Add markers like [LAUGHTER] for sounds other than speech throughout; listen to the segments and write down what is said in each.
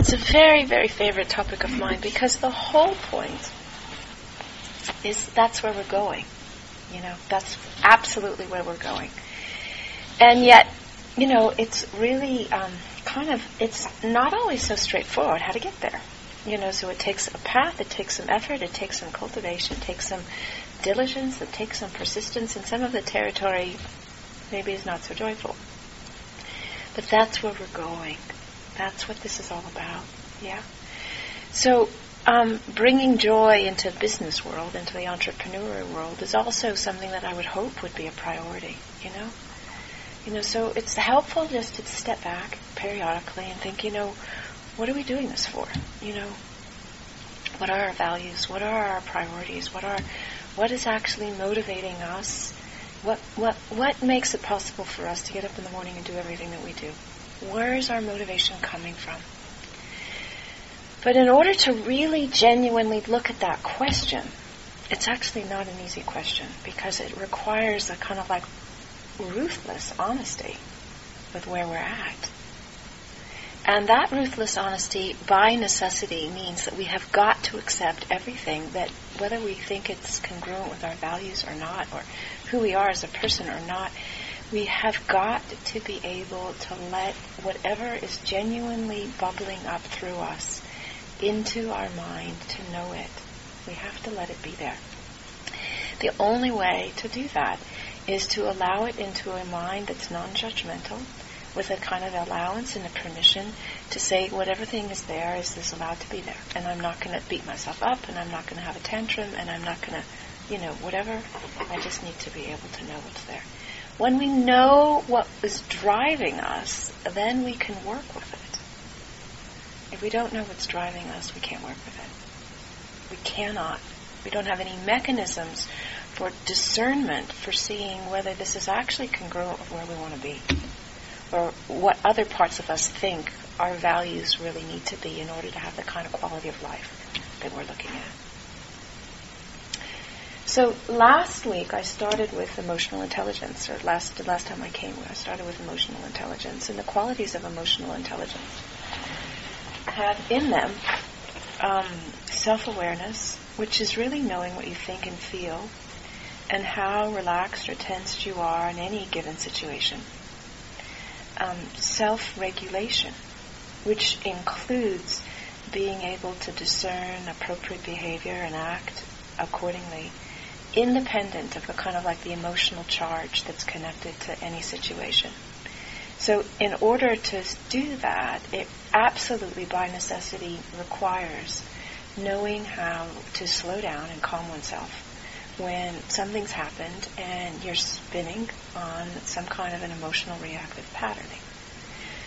it's a very, very favorite topic of mine because the whole point is that's where we're going. You know, that's absolutely where we're going. And yet, you know, it's really um, kind of, it's not always so straightforward how to get there. You know, so it takes a path, it takes some effort, it takes some cultivation, it takes some diligence, it takes some persistence, and some of the territory maybe is not so joyful. But that's where we're going. That's what this is all about. Yeah. So um, bringing joy into the business world, into the entrepreneurial world, is also something that I would hope would be a priority. You know. You know, so it's helpful just to step back periodically and think, you know, what are we doing this for? You know, what are our values? What are our priorities? What are what is actually motivating us? What what what makes it possible for us to get up in the morning and do everything that we do? Where is our motivation coming from? But in order to really genuinely look at that question, it's actually not an easy question because it requires a kind of like ruthless honesty with where we're at. And that ruthless honesty, by necessity, means that we have got to accept everything that, whether we think it's congruent with our values or not, or who we are as a person or not, we have got to be able to let whatever is genuinely bubbling up through us into our mind to know it. We have to let it be there. The only way to do that is to allow it into a mind that's non-judgmental, with a kind of allowance and a permission to say whatever thing is there is this allowed to be there. And I'm not going to beat myself up and I'm not going to have a tantrum and I'm not going to, you know, whatever. I just need to be able to know what's there. When we know what is driving us, then we can work with it. If we don't know what's driving us, we can't work with it. We cannot. We don't have any mechanisms for discernment for seeing whether this is actually congruent with where we want to be or what other parts of us think our values really need to be in order to have the kind of quality of life that we're looking at. So last week I started with emotional intelligence, or last last time I came, I started with emotional intelligence, and the qualities of emotional intelligence have in them um, self-awareness, which is really knowing what you think and feel, and how relaxed or tensed you are in any given situation. Um, self-regulation, which includes being able to discern appropriate behavior and act accordingly, independent of the kind of like the emotional charge that's connected to any situation. So in order to do that, it absolutely by necessity requires knowing how to slow down and calm oneself when something's happened and you're spinning on some kind of an emotional reactive patterning.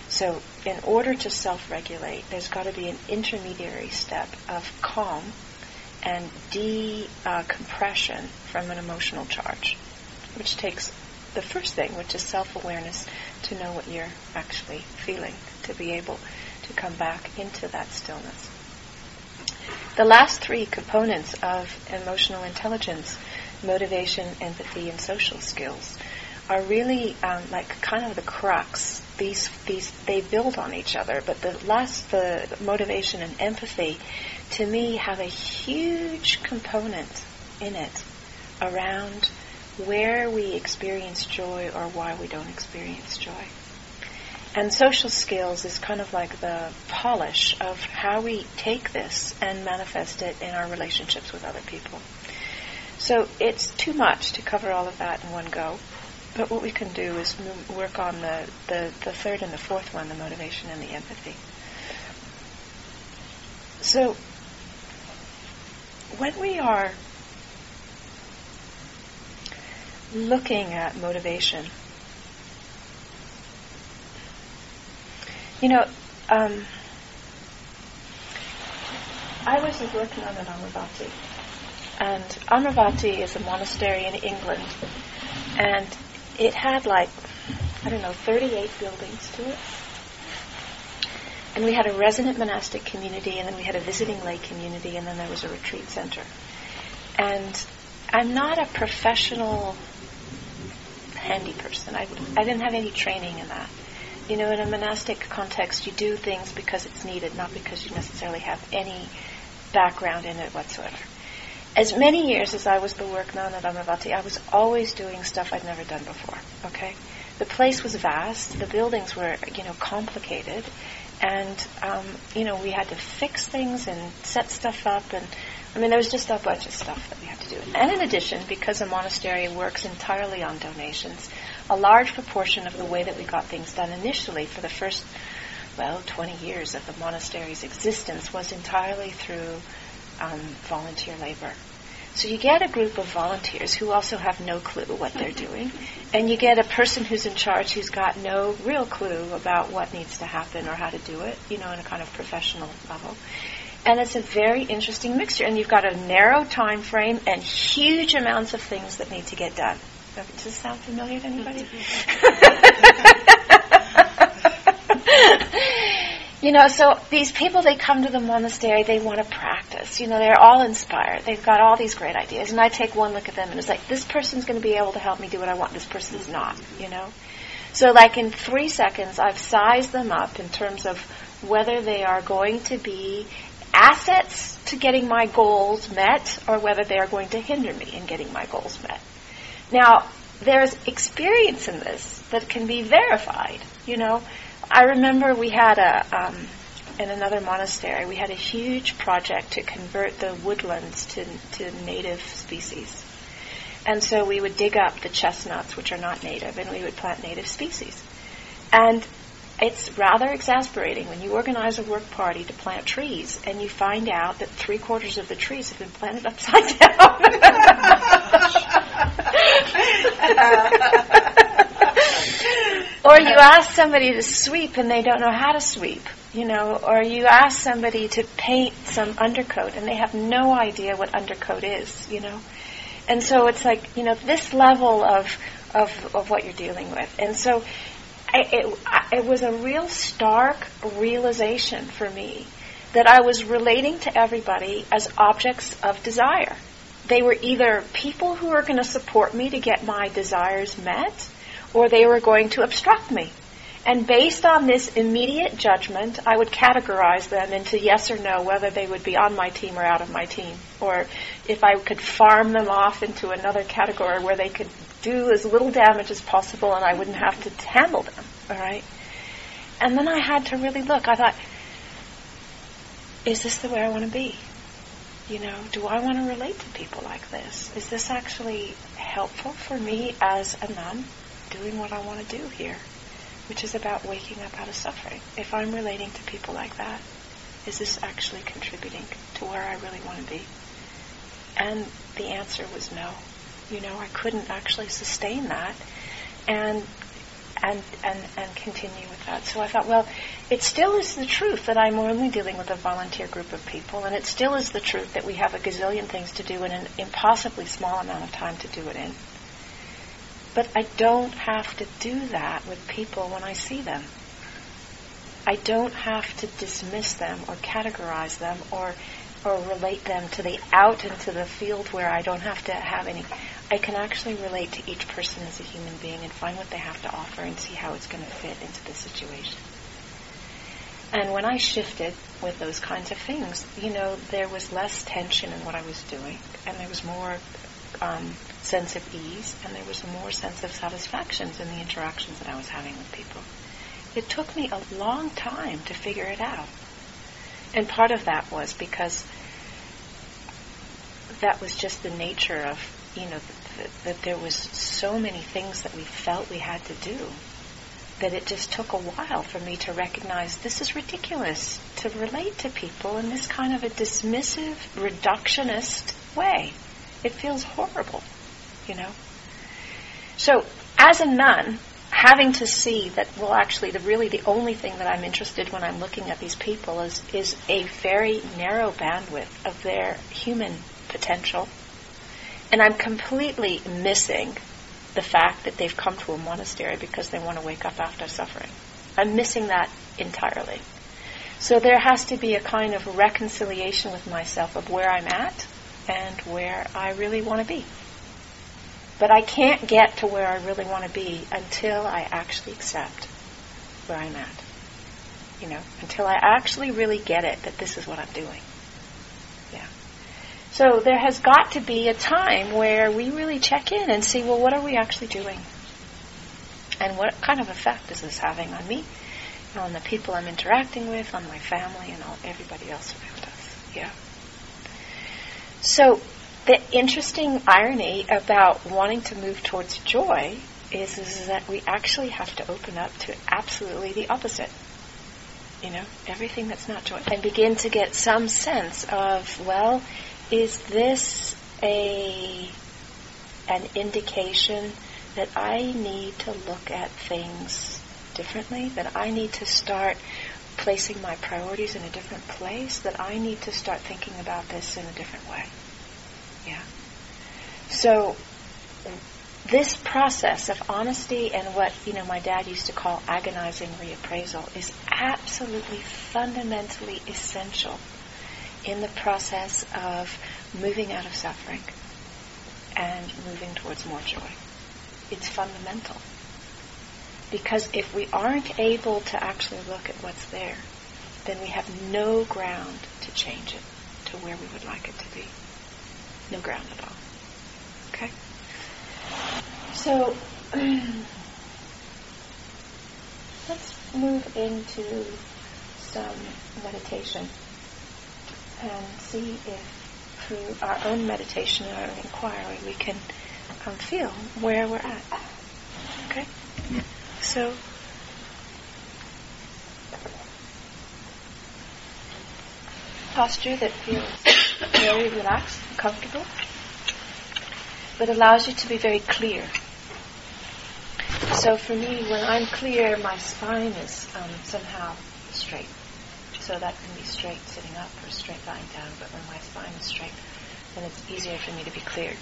So in order to self-regulate, there's got to be an intermediary step of calm and decompression from an emotional charge, which takes the first thing, which is self-awareness, to know what you're actually feeling, to be able to come back into that stillness. The last three components of emotional intelligence, motivation, empathy, and social skills, are really um, like kind of the crux. These these they build on each other, but the last the motivation and empathy, to me, have a huge component in it around where we experience joy or why we don't experience joy. And social skills is kind of like the polish of how we take this and manifest it in our relationships with other people. So it's too much to cover all of that in one go. But what we can do is work on the, the, the third and the fourth one, the motivation and the empathy. So when we are looking at motivation, You know, um, I was working on an Amaravati, and Amaravati is a monastery in England, and it had like I don't know 38 buildings to it. And we had a resident monastic community, and then we had a visiting lay community, and then there was a retreat center. And I'm not a professional handy person. I, I didn't have any training in that. You know, in a monastic context, you do things because it's needed, not because you necessarily have any background in it whatsoever. As many years as I was the work nun at Amaravati, I was always doing stuff I'd never done before. Okay, the place was vast, the buildings were you know complicated, and um, you know we had to fix things and set stuff up, and I mean there was just a bunch of stuff that we had to do. And in addition, because a monastery works entirely on donations, a large proportion of the way that we got things done initially for the first, well, 20 years of the monastery's existence was entirely through um, volunteer labor. So you get a group of volunteers who also have no clue what they're doing, and you get a person who's in charge who's got no real clue about what needs to happen or how to do it, you know, in a kind of professional level. And it's a very interesting mixture, and you've got a narrow time frame and huge amounts of things that need to get done. Does this sound familiar to anybody? [LAUGHS] [LAUGHS] you know, so these people, they come to the monastery, they want to practice. You know, they're all inspired. They've got all these great ideas. And I take one look at them and it's like, this person's going to be able to help me do what I want, this person's not, you know? So, like in three seconds, I've sized them up in terms of whether they are going to be assets to getting my goals met or whether they are going to hinder me in getting my goals met. Now, there's experience in this that can be verified. You know, I remember we had a um, in another monastery we had a huge project to convert the woodlands to to native species, and so we would dig up the chestnuts, which are not native, and we would plant native species. And it's rather exasperating when you organize a work party to plant trees and you find out that three quarters of the trees have been planted upside down. [LAUGHS] [LAUGHS] [LAUGHS] or you ask somebody to sweep and they don't know how to sweep, you know, or you ask somebody to paint some undercoat and they have no idea what undercoat is, you know. And so it's like, you know, this level of of, of what you're dealing with. And so I, it, I, it was a real stark realization for me that I was relating to everybody as objects of desire they were either people who were going to support me to get my desires met, or they were going to obstruct me. And based on this immediate judgment, I would categorize them into yes or no, whether they would be on my team or out of my team. Or if I could farm them off into another category where they could do as little damage as possible and I wouldn't have to handle them. All right? And then I had to really look. I thought, is this the way I want to be? you know, do I want to relate to people like this? Is this actually helpful for me as a nun doing what I want to do here, which is about waking up out of suffering? If I'm relating to people like that, is this actually contributing to where I really want to be? And the answer was no. You know, I couldn't actually sustain that. And and, and, and continue with that. So I thought, well, it still is the truth that I'm only dealing with a volunteer group of people, and it still is the truth that we have a gazillion things to do in an impossibly small amount of time to do it in. But I don't have to do that with people when I see them. I don't have to dismiss them or categorize them or or relate them to the out into the field where I don't have to have any. I can actually relate to each person as a human being and find what they have to offer and see how it's going to fit into the situation. And when I shifted with those kinds of things, you know, there was less tension in what I was doing, and there was more um, sense of ease, and there was more sense of satisfactions in the interactions that I was having with people. It took me a long time to figure it out. And part of that was because that was just the nature of, you know, that, that there was so many things that we felt we had to do that it just took a while for me to recognize this is ridiculous to relate to people in this kind of a dismissive, reductionist way. It feels horrible, you know. So, as a nun, having to see that well actually the really the only thing that I'm interested when I'm looking at these people is is a very narrow bandwidth of their human potential and I'm completely missing the fact that they've come to a monastery because they want to wake up after suffering. I'm missing that entirely. So there has to be a kind of reconciliation with myself of where I'm at and where I really want to be. But I can't get to where I really want to be until I actually accept where I'm at. You know, until I actually really get it that this is what I'm doing. Yeah. So there has got to be a time where we really check in and see, well, what are we actually doing? And what kind of effect is this having on me, on the people I'm interacting with, on my family, and all, everybody else around us? Yeah. So the interesting irony about wanting to move towards joy is, is that we actually have to open up to absolutely the opposite. You know, everything that's not joy. And begin to get some sense of, well, is this a an indication that I need to look at things differently, that I need to start placing my priorities in a different place, that I need to start thinking about this in a different way. Yeah. So this process of honesty and what you know my dad used to call agonizing reappraisal is absolutely fundamentally essential in the process of moving out of suffering and moving towards more joy. It's fundamental. Because if we aren't able to actually look at what's there, then we have no ground to change it to where we would like it to be. No ground at all. Okay? So, [CLEARS THROAT] let's move into some meditation and see if through our own meditation or inquiry we can um, feel where we're at. Okay? So, posture that feels very relaxed and comfortable, but allows you to be very clear. So for me, when I'm clear, my spine is um, somehow straight. So that can be straight sitting up or straight lying down, but when my spine is straight, then it's easier for me to be clear.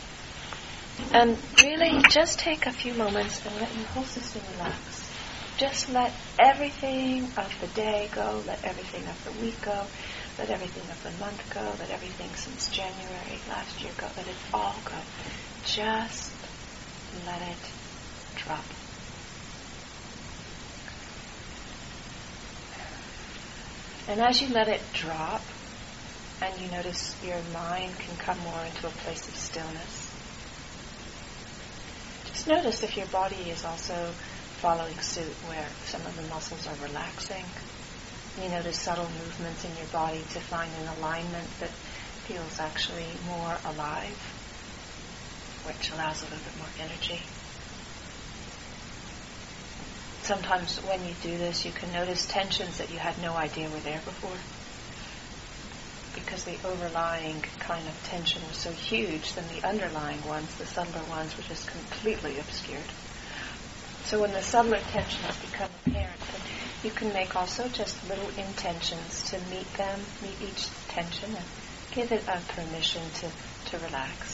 And really, just take a few moments and let your whole system relax. Just let everything of the day go, let everything of the week go, let everything of the month go, let everything since January last year go, let it all go. Just let it drop. And as you let it drop, and you notice your mind can come more into a place of stillness, just notice if your body is also following suit, where some of the muscles are relaxing. You notice subtle movements in your body to find an alignment that feels actually more alive, which allows a little bit more energy. Sometimes when you do this, you can notice tensions that you had no idea were there before because the overlying kind of tension was so huge, then the underlying ones, the subtler ones, were just completely obscured. So when the subtler tensions become apparent, you can make also just little intentions to meet them, meet each tension, and give it a permission to, to relax.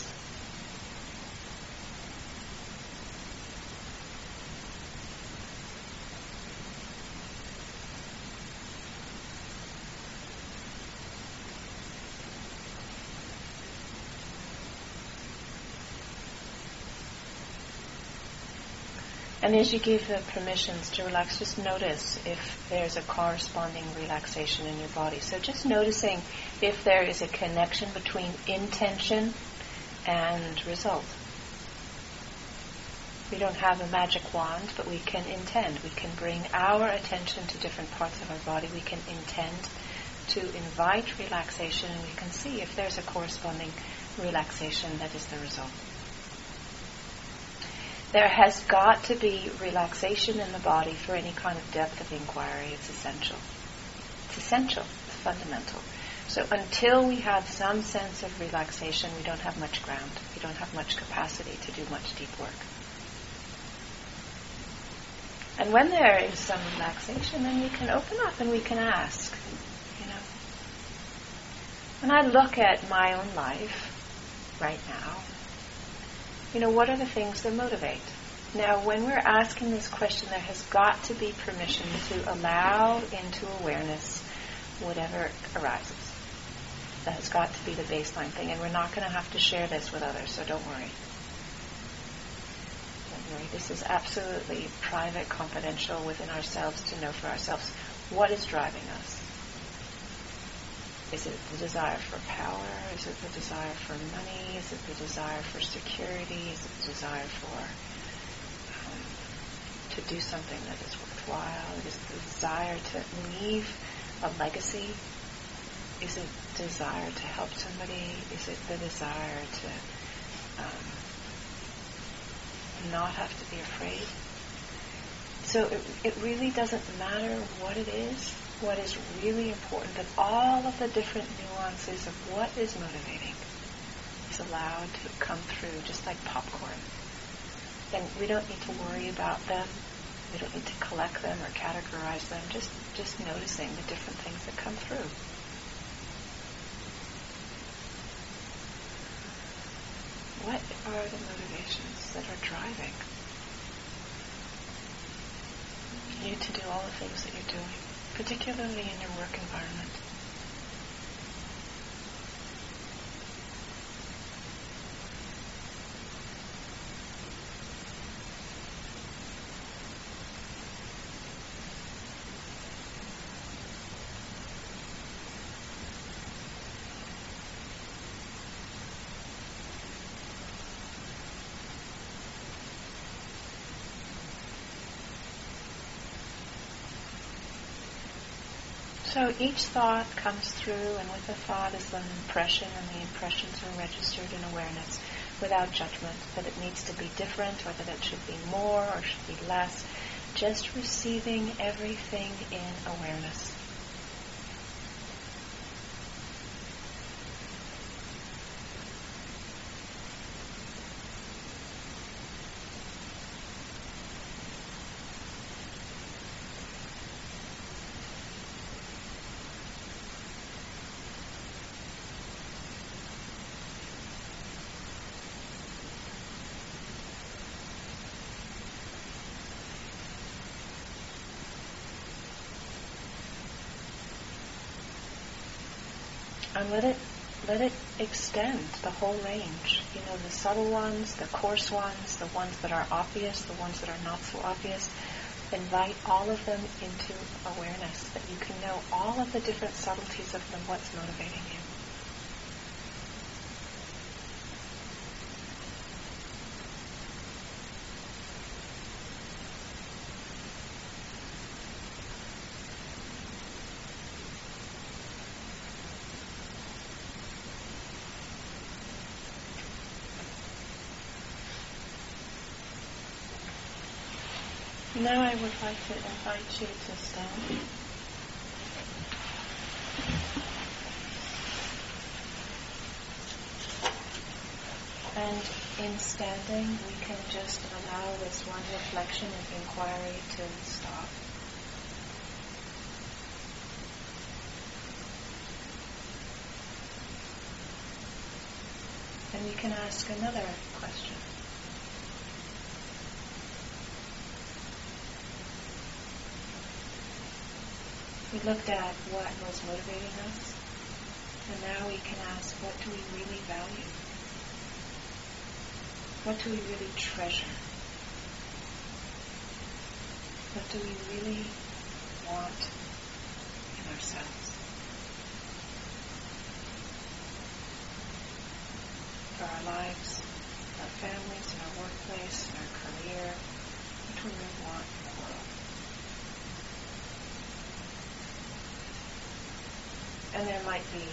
And as you give the permissions to relax, just notice if there's a corresponding relaxation in your body. So just noticing if there is a connection between intention and result. We don't have a magic wand, but we can intend. We can bring our attention to different parts of our body. We can intend to invite relaxation, and we can see if there's a corresponding relaxation that is the result. There has got to be relaxation in the body for any kind of depth of inquiry. It's essential. It's essential. It's fundamental. So until we have some sense of relaxation, we don't have much ground. We don't have much capacity to do much deep work. And when there is some relaxation, then we can open up and we can ask, you know. When I look at my own life right now, you know, what are the things that motivate? Now, when we're asking this question, there has got to be permission to allow into awareness whatever arises. That has got to be the baseline thing, and we're not going to have to share this with others, so don't worry. Don't worry. This is absolutely private, confidential within ourselves to know for ourselves what is driving us. Is it the desire for power? Is it the desire for money? Is it the desire for security? Is it the desire for um, to do something that is worthwhile? Is it the desire to leave a legacy? Is it desire to help somebody? Is it the desire to um, not have to be afraid? So it, it really doesn't matter what it is. What is really important that all of the different nuances of what is motivating is allowed to come through, just like popcorn. And we don't need to worry about them. We don't need to collect them or categorize them. Just just noticing the different things that come through. What are the motivations that are driving you to do all the things that you're doing, particularly in your work environment? So each thought comes through, and with the thought is an impression, and the impressions are registered in awareness without judgment that it needs to be different or that it should be more or should be less. Just receiving everything in awareness. And let it let it extend the whole range. You know, the subtle ones, the coarse ones, the ones that are obvious, the ones that are not so obvious. Invite all of them into awareness that you can know all of the different subtleties of them, what's motivating you. Now I would like to invite you to stand. And in standing, we can just allow this one reflection and inquiry to stop. And we can ask another question. We looked at what was motivating us, and now we can ask, what do we really value? What do we really treasure? What do we really want in ourselves? For our lives, our families, in our workplace, in our career, what do we really want in the world? And there might be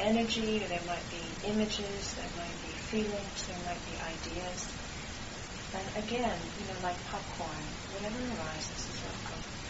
energy, there might be images, there might be feelings, there might be ideas. And again, you know, like popcorn, whatever arises is welcome.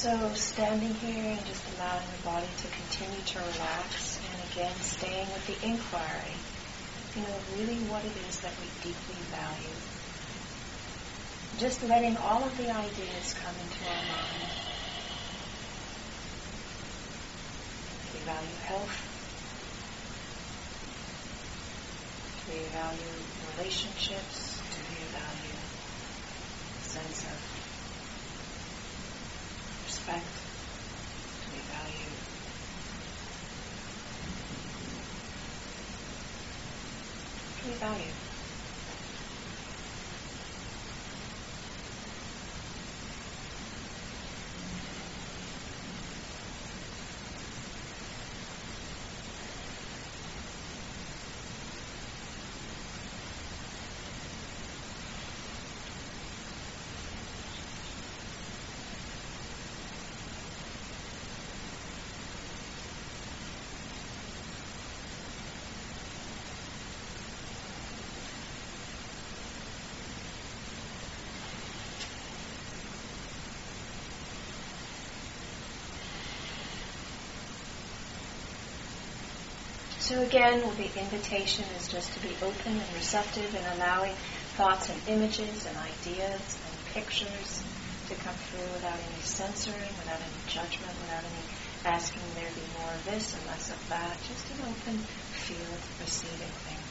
So standing here and just allowing the body to continue to relax. And again, staying with the inquiry, you know, really what it is that we deeply value. Just letting all of the ideas come into our mind. We value health? We value relationships? Do we value a sense of respect? Do we value do we value? So again, the invitation is just to be open and receptive and allowing thoughts and images and ideas and pictures to come through without any censoring, without any judgment, without any asking there be more of this and less of that. Just an open field receiving things.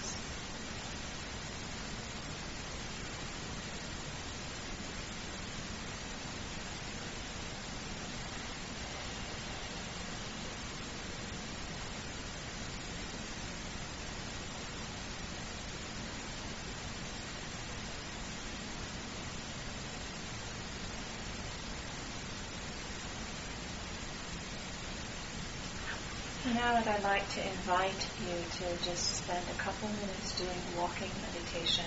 I'd like to invite you to just spend a couple minutes doing walking meditation.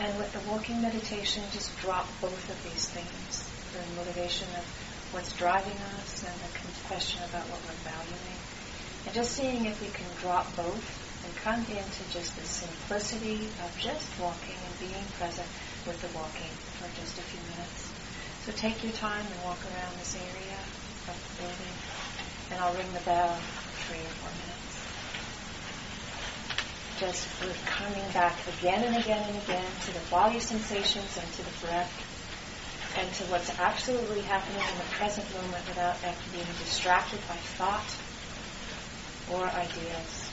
And with the walking meditation, just drop both of these things. The motivation of what's driving us and the question about what we're valuing. And just seeing if we can drop both and come into just the simplicity of just walking and being present with the walking for just a few minutes. So take your time and walk around this area of the building and I'll ring the bell three or four minutes. Just we're coming back again and again and again to the body sensations and to the breath and to what's absolutely happening in the present moment without being distracted by thought or ideas.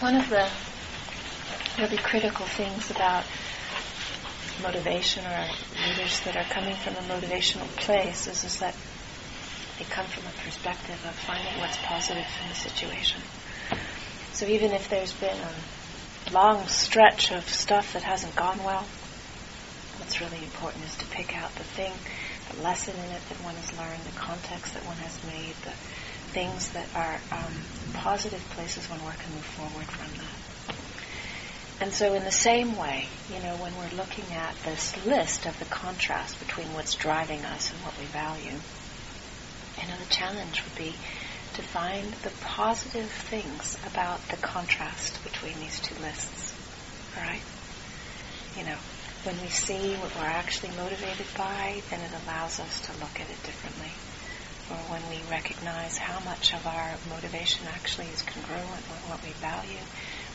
One of the really critical things about motivation or leaders that are coming from a motivational place is, is that they come from a perspective of finding what's positive in the situation. So even if there's been a long stretch of stuff that hasn't gone well, what's really important is to pick out the thing, the lesson in it that one has learned, the context that one has made, the things that are um, positive places when one can move forward from that. And so in the same way, you know, when we're looking at this list of the contrast between what's driving us and what we value, you know, the challenge would be to find the positive things about the contrast between these two lists. All right? You know, when we see what we're actually motivated by, then it allows us to look at it differently. Or when we recognize how much of our motivation actually is congruent with what we value,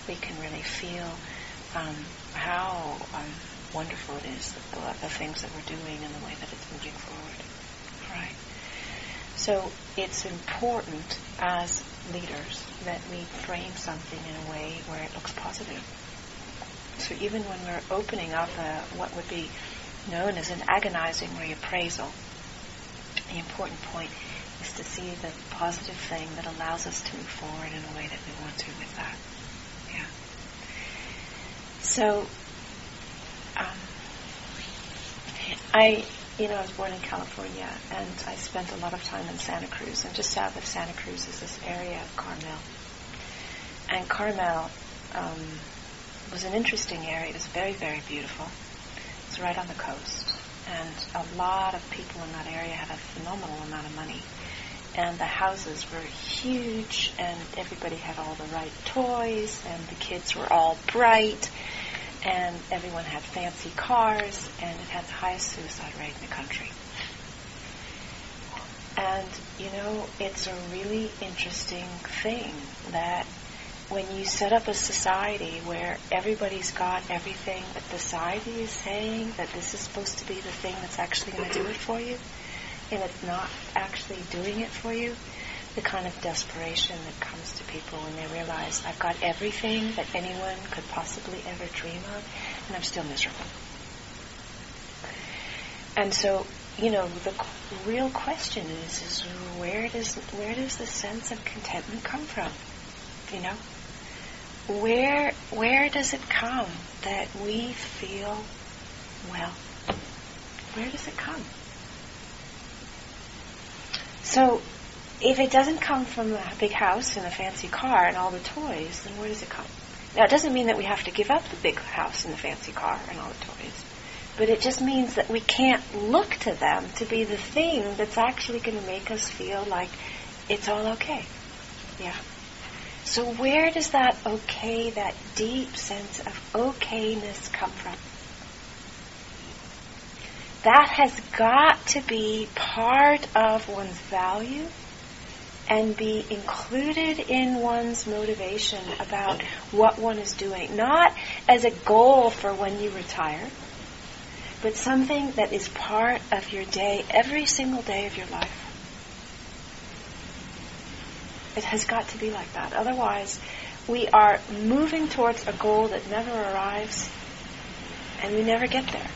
we can really feel um, how um, wonderful it is, the, the things that we're doing and the way that it's moving forward. Right? So it's important as leaders that we frame something in a way where it looks positive. So even when we're opening up a, what would be known as an agonizing reappraisal, the important point is to see the positive thing that allows us to move forward in a way that we want to with that. Yeah. So, um, I you know, I was born in California, and I spent a lot of time in Santa Cruz. And just south of Santa Cruz is this area of Carmel. And Carmel um, was an interesting area. It was very, very beautiful. It's right on the coast, and a lot of people in that area had a phenomenal amount of money. And the houses were huge, and everybody had all the right toys, and the kids were all bright and everyone had fancy cars, and it had the highest suicide rate in the country. And, you know, it's a really interesting thing that when you set up a society where everybody's got everything, but society is saying that this is supposed to be the thing that's actually going to do it for you, and it's not actually doing it for you, the kind of desperation that comes to people when they realize I've got everything that anyone could possibly ever dream of, and I'm still miserable. And so, you know, the real question is, is where does where does the sense of contentment come from? You know, where where does it come that we feel well? Where does it come? So if it doesn't come from a big house and a fancy car and all the toys, then where does it come? Now, it doesn't mean that we have to give up the big house and the fancy car and all the toys, but it just means that we can't look to them to be the thing that's actually going to make us feel like it's all okay. Yeah. So where does that okay, that deep sense of okayness come from? That has got to be part of one's value and be included in one's motivation about what one is doing. Not as a goal for when you retire, but something that is part of your day, every single day of your life. It has got to be like that. Otherwise, we are moving towards a goal that never arrives, and we never get there.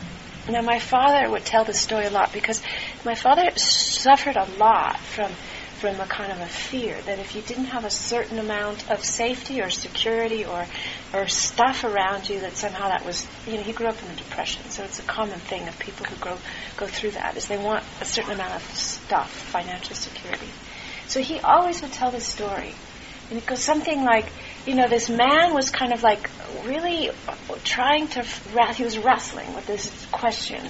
Now, my father would tell this story a lot because my father suffered a lot from from a kind of a fear that if you didn't have a certain amount of safety or security or or stuff around you that somehow that was you know he grew up in the depression so it's a common thing of people who go go through that is they want a certain amount of stuff financial security so he always would tell this story and it goes something like you know this man was kind of like really trying to he was wrestling with this question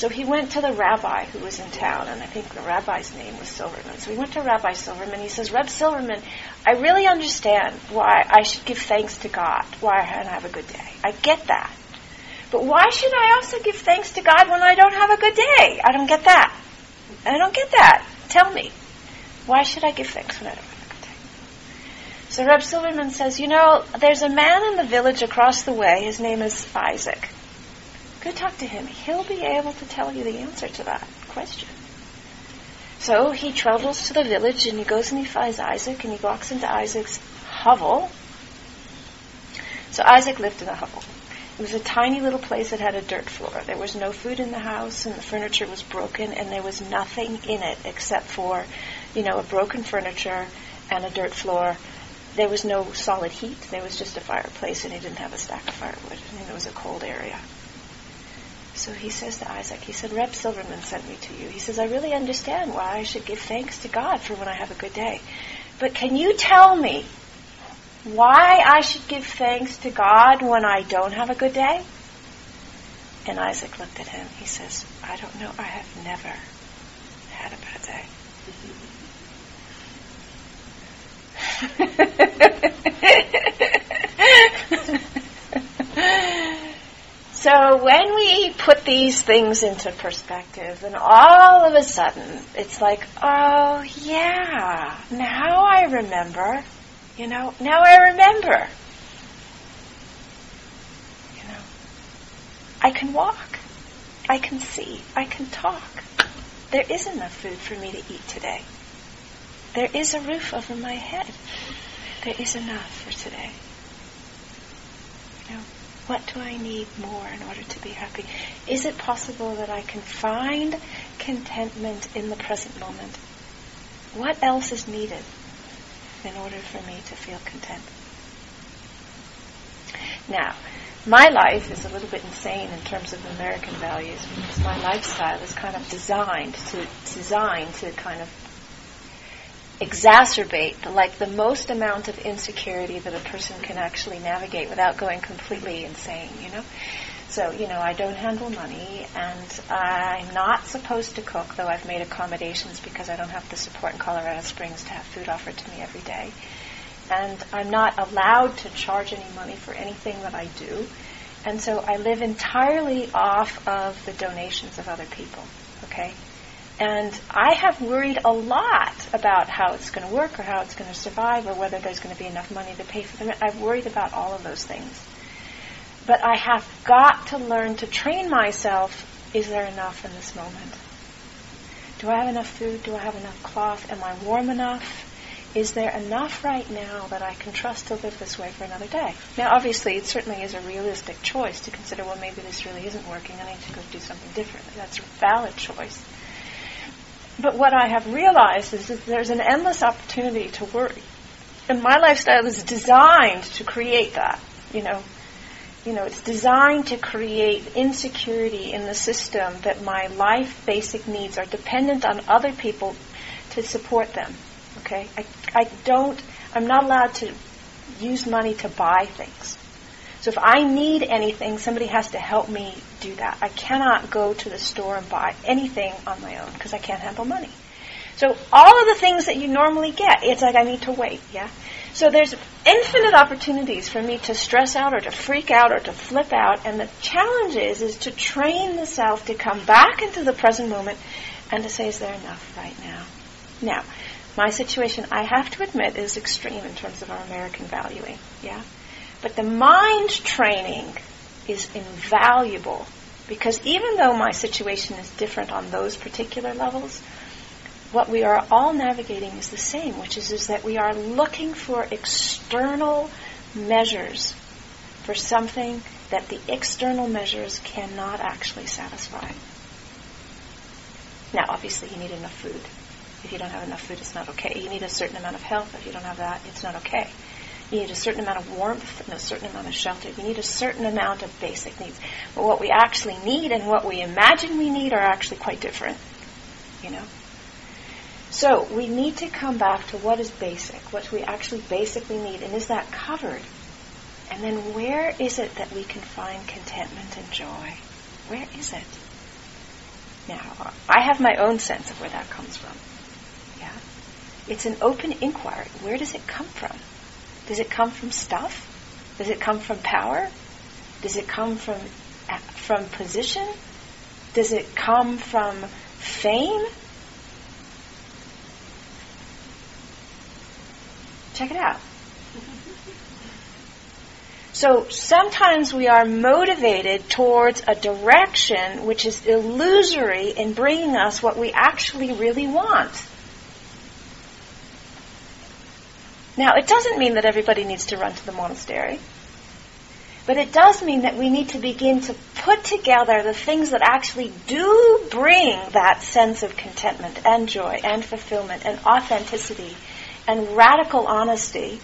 so he went to the rabbi who was in town, and I think the rabbi's name was Silverman. So he went to Rabbi Silverman. He says, Reb Silverman, I really understand why I should give thanks to God, why I have a good day. I get that. But why should I also give thanks to God when I don't have a good day? I don't get that. I don't get that. Tell me. Why should I give thanks when I don't? So Reb Silverman says, you know, there's a man in the village across the way. His name is Isaac. Go talk to him. He'll be able to tell you the answer to that question. So he travels to the village and he goes and he finds Isaac and he walks into Isaac's hovel. So Isaac lived in a hovel. It was a tiny little place that had a dirt floor. There was no food in the house, and the furniture was broken, and there was nothing in it except for, you know, a broken furniture and a dirt floor. There was no solid heat. There was just a fireplace, and he didn't have a stack of firewood, and it was a cold area. So he says to Isaac, he said, Reb Silverman sent me to you. He says, I really understand why I should give thanks to God for when I have a good day. But can you tell me why I should give thanks to God when I don't have a good day? And Isaac looked at him. He says, I don't know. I have never had a bad day. [LAUGHS] so when we put these things into perspective, then all of a sudden it's like, oh yeah, now I remember you know, now I remember. You know, I can walk. I can see. I can talk. There is enough food for me to eat today. There is a roof over my head. There is enough for today. You know, what do I need more in order to be happy? Is it possible that I can find contentment in the present moment? What else is needed? in order for me to feel content. Now, my life is a little bit insane in terms of American values because my lifestyle is kind of designed to designed to kind of exacerbate the, like the most amount of insecurity that a person can actually navigate without going completely insane, you know? So, you know, I don't handle money and I'm not supposed to cook, though I've made accommodations because I don't have the support in Colorado Springs to have food offered to me every day. And I'm not allowed to charge any money for anything that I do. And so I live entirely off of the donations of other people, okay? And I have worried a lot about how it's going to work or how it's going to survive or whether there's going to be enough money to pay for them. I've worried about all of those things. But I have got to learn to train myself. Is there enough in this moment? Do I have enough food? Do I have enough cloth? Am I warm enough? Is there enough right now that I can trust to live this way for another day? Now, obviously, it certainly is a realistic choice to consider, well, maybe this really isn't working. And I need to go do something different. That's a valid choice. But what I have realized is that there's an endless opportunity to worry. And my lifestyle is designed to create that. You know, you know, it's designed to create insecurity in the system that my life basic needs are dependent on other people to support them. Okay? I, I don't, I'm not allowed to use money to buy things. So if I need anything, somebody has to help me do that. I cannot go to the store and buy anything on my own because I can't handle money. So all of the things that you normally get, it's like I need to wait, yeah? So there's infinite opportunities for me to stress out or to freak out or to flip out, and the challenge is, is to train the self to come back into the present moment and to say, is there enough right now? Now, my situation, I have to admit, is extreme in terms of our American valuing, yeah? But the mind training is invaluable because even though my situation is different on those particular levels, what we are all navigating is the same, which is, is that we are looking for external measures for something that the external measures cannot actually satisfy. Now, obviously, you need enough food. If you don't have enough food, it's not okay. You need a certain amount of health. If you don't have that, it's not okay. You need a certain amount of warmth and a certain amount of shelter. You need a certain amount of basic needs. But what we actually need and what we imagine we need are actually quite different. You know? So we need to come back to what is basic, what we actually basically need, and is that covered? And then where is it that we can find contentment and joy? Where is it? Now, I have my own sense of where that comes from. Yeah? It's an open inquiry. Where does it come from? Does it come from stuff? Does it come from power? Does it come from from position? Does it come from fame? Check it out. So sometimes we are motivated towards a direction which is illusory in bringing us what we actually really want. Now, it doesn't mean that everybody needs to run to the monastery. But it does mean that we need to begin to put together the things that actually do bring that sense of contentment and joy and fulfillment and authenticity and radical honesty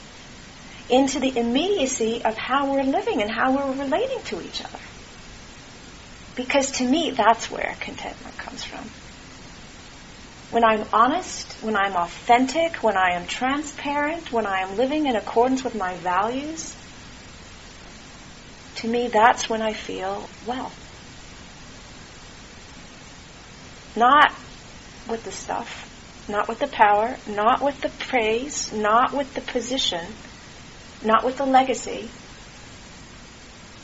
into the immediacy of how we're living and how we're relating to each other. Because to me, that's where contentment comes from. When I'm honest, when I'm authentic, when I am transparent, when I am living in accordance with my values, to me that's when I feel well. Not with the stuff, not with the power, not with the praise, not with the position, not with the legacy.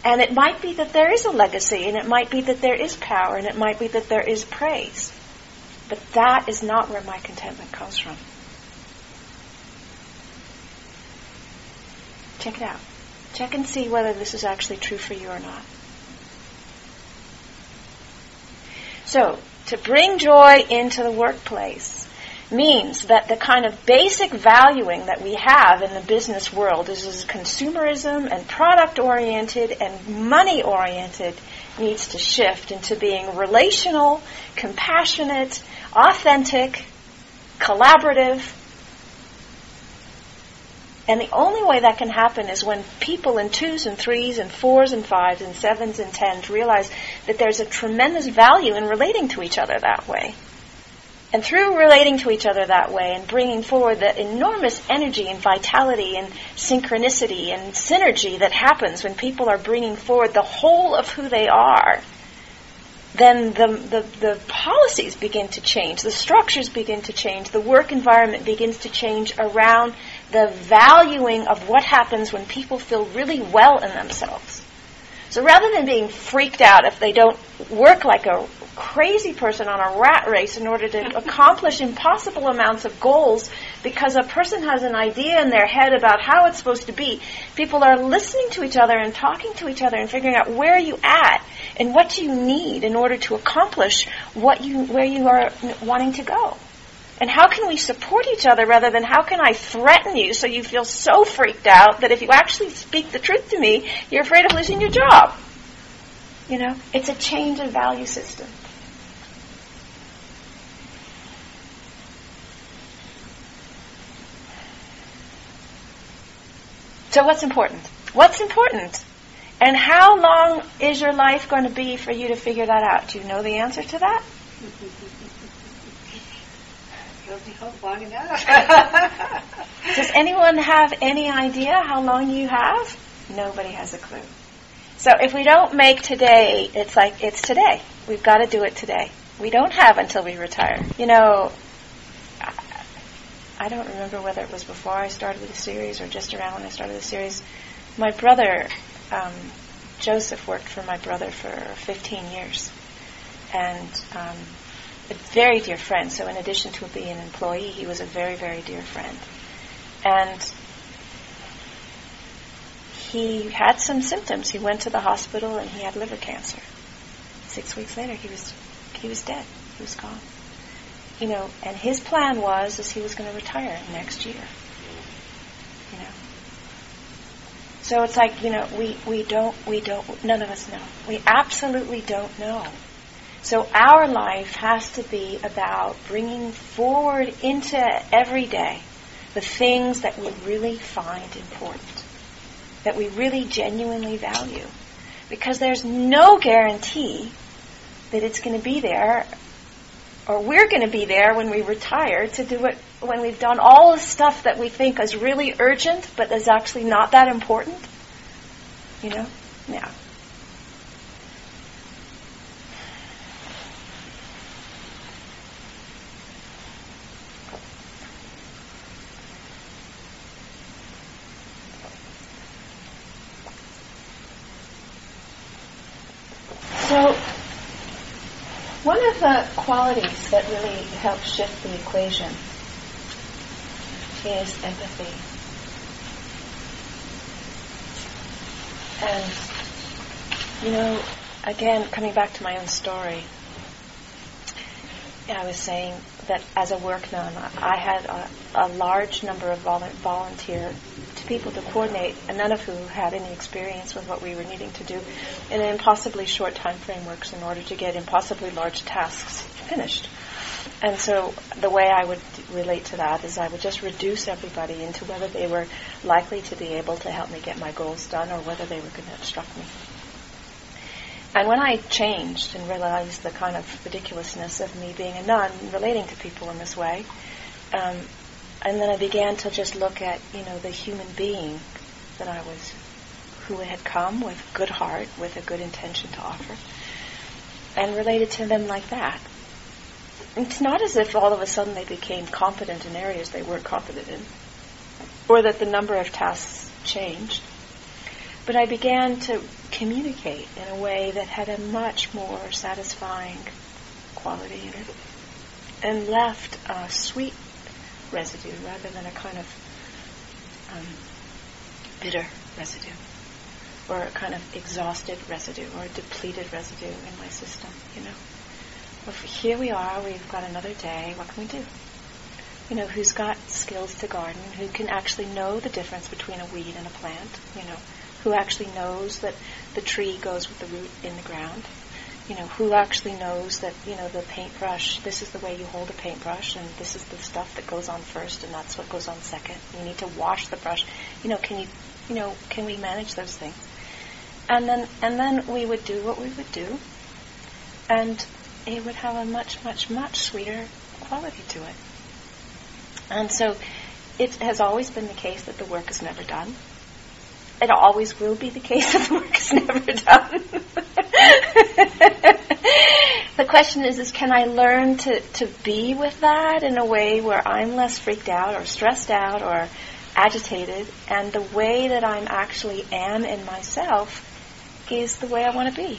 And it might be that there is a legacy, and it might be that there is power, and it might be that there is praise. But that is not where my contentment comes from. Check it out. Check and see whether this is actually true for you or not. So, to bring joy into the workplace means that the kind of basic valuing that we have in the business world is, is consumerism and product oriented and money oriented needs to shift into being relational, compassionate, authentic, collaborative. And the only way that can happen is when people in twos and threes and fours and fives and sevens and tens realize that there's a tremendous value in relating to each other that way. And through relating to each other that way and bringing forward the enormous energy and vitality and synchronicity and synergy that happens when people are bringing forward the whole of who they are, then the, the, the, policies begin to change, the structures begin to change, the work environment begins to change around the valuing of what happens when people feel really well in themselves. So rather than being freaked out if they don't work like a crazy person on a rat race in order to [LAUGHS] accomplish impossible amounts of goals because a person has an idea in their head about how it's supposed to be. People are listening to each other and talking to each other and figuring out where you at and what you need in order to accomplish what you where you are wanting to go. And how can we support each other rather than how can I threaten you so you feel so freaked out that if you actually speak the truth to me, you're afraid of losing your job? You know, it's a change in value system. So what's important? What's important? And how long is your life going to be for you to figure that out? Do you know the answer to that? enough. [LAUGHS] Does anyone have any idea how long you have? Nobody has a clue. So if we don't make today, it's like it's today. We've got to do it today. We don't have until we retire. You know, I don't remember whether it was before I started the series or just around when I started the series. My brother, um, Joseph, worked for my brother for 15 years, and um, a very dear friend. So, in addition to being an employee, he was a very, very dear friend, and he had some symptoms. He went to the hospital and he had liver cancer. Six weeks later, he was he was dead. He was gone you know, and his plan was is he was going to retire next year. You know. So it's like, you know, we, we don't, we don't, none of us know. We absolutely don't know. So our life has to be about bringing forward into every day the things that we really find important, that we really genuinely value. Because there's no guarantee that it's going to be there or we're going to be there when we retire to do it when we've done all the stuff that we think is really urgent but is actually not that important. You know? Yeah. So one of the qualities that really helps shift the equation is empathy. And, you know, again, coming back to my own story, I was saying that as a work nun, I had a, a large number of volunteer people to coordinate, and none of who had any experience with what we were needing to do in impossibly short time frameworks in order to get impossibly large tasks finished. And so the way I would relate to that is I would just reduce everybody into whether they were likely to be able to help me get my goals done or whether they were going to obstruct me. And when I changed and realized the kind of ridiculousness of me being a nun, relating to people in this way, um, and then I began to just look at, you know, the human being that I was, who had come with good heart, with a good intention to offer, and related to them like that. It's not as if all of a sudden they became competent in areas they weren't competent in, or that the number of tasks changed. But I began to communicate in a way that had a much more satisfying quality in it and left a sweet residue rather than a kind of um, bitter residue or a kind of exhausted residue or a depleted residue in my system, you know. Here we are, we've got another day, what can we do? You know, who's got skills to garden, who can actually know the difference between a weed and a plant, you know, who actually knows that the tree goes with the root in the ground. You know, who actually knows that, you know, the paintbrush, this is the way you hold a paintbrush and this is the stuff that goes on first and that's what goes on second. You need to wash the brush. You know, can you, you know, can we manage those things? And then, and then we would do what we would do and it would have a much, much, much sweeter quality to it. And so it has always been the case that the work is never done it always will be the case if the work is [LAUGHS] never done. [LAUGHS] the question is, is can I learn to, to be with that in a way where I'm less freaked out or stressed out or agitated and the way that I'm actually am in myself is the way I want to be.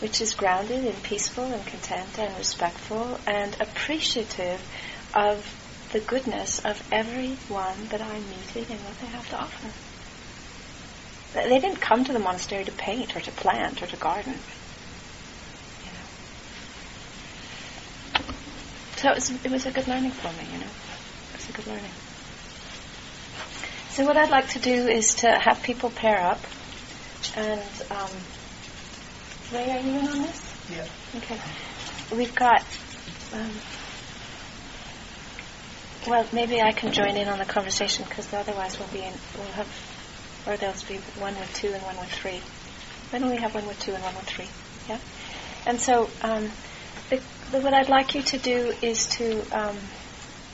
Which is grounded and peaceful and content and respectful and appreciative of the goodness of everyone that I'm meeting and what they have to offer. They didn't come to the monastery to paint or to plant or to garden. You know. So it was, it was a good learning for me, you know. It was a good learning. So what I'd like to do is to have people pair up and um, Ray, are you in on this? Yeah. Okay. We've got um, well, maybe I can join in on the conversation because otherwise we'll be in, we'll have, or there'll be one with two and one with three. Why don't we have one with two and one with three? Yeah. And so, um, the, the, what I'd like you to do is to um,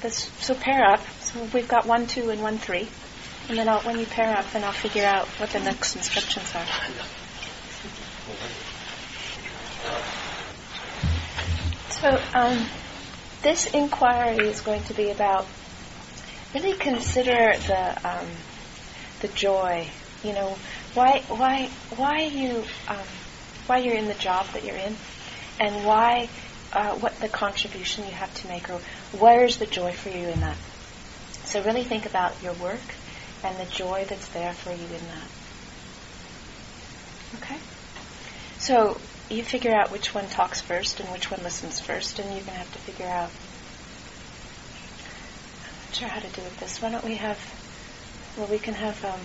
this, so pair up. So we've got one, two, and one, three, and then I'll, when you pair up, then I'll figure out what the next instructions are. So. Um, this inquiry is going to be about really consider the um, the joy. You know, why why why you um, why you're in the job that you're in, and why uh, what the contribution you have to make, or where's the joy for you in that. So really think about your work and the joy that's there for you in that. Okay. So you figure out which one talks first and which one listens first, and you're going to have to figure out. I'm not sure how to do it this. Why don't we have? Well, we can have. Um,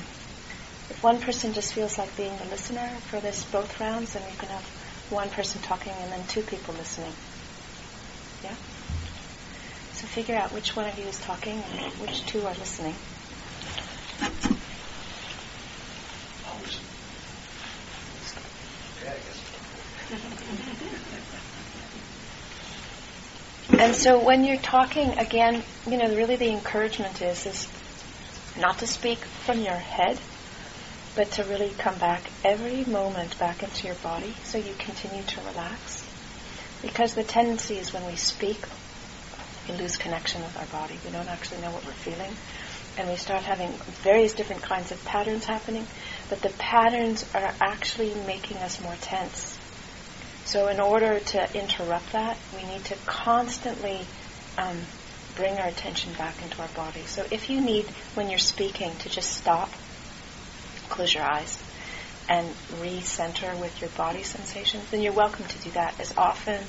if one person just feels like being the listener for this both rounds, then we can have one person talking and then two people listening. Yeah. So figure out which one of you is talking and which two are listening. And so when you're talking again, you know, really the encouragement is is not to speak from your head, but to really come back every moment back into your body so you continue to relax. Because the tendency is when we speak, we lose connection with our body. We don't actually know what we're feeling. And we start having various different kinds of patterns happening, but the patterns are actually making us more tense so in order to interrupt that, we need to constantly um, bring our attention back into our body. So if you need, when you're speaking, to just stop close your eyes and recenter with your body sensations, then you're welcome to do that as often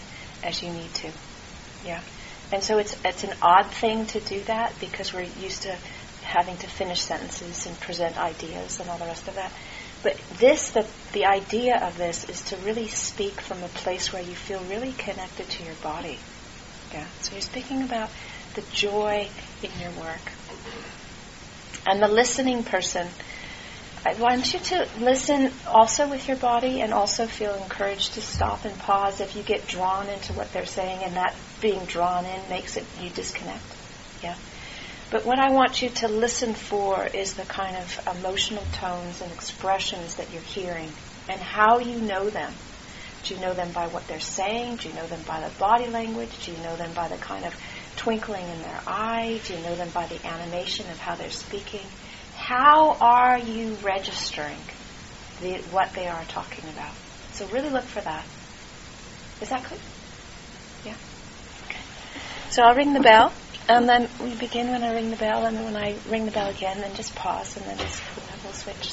as you need to. Yeah. And so it's it's an odd thing to do that because we're used to having to finish sentences and present ideas and all the rest of that. But this, the the idea of this is to really speak from a place where you feel really connected to your body. Yeah. So you're speaking about the joy in your work. And the listening person I want you to listen also with your body and also feel encouraged to stop and pause if you get drawn into what they're saying and that being drawn in makes it you disconnect. Yeah. But what I want you to listen for is the kind of emotional tones and expressions that you're hearing and how you know them. Do you know them by what they're saying? Do you know them by the body language? Do you know them by the kind of twinkling in their eye? Do you know them by the animation of how they're speaking? how are you registering the, what they are talking about? So really look for that. Is that clear? Yeah? Okay. So I'll ring the bell, and then we begin when I ring the bell, and then when I ring the bell again, then just pause, and then just, we'll switch.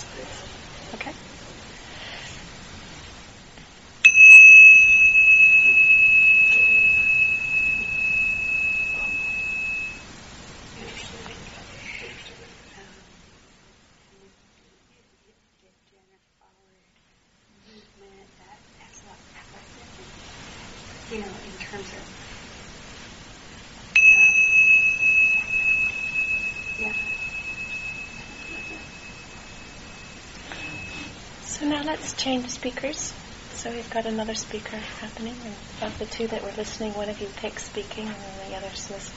Okay? Change speakers. So we've got another speaker happening, and of the two that were listening, one of you picks speaking, and then the others listen.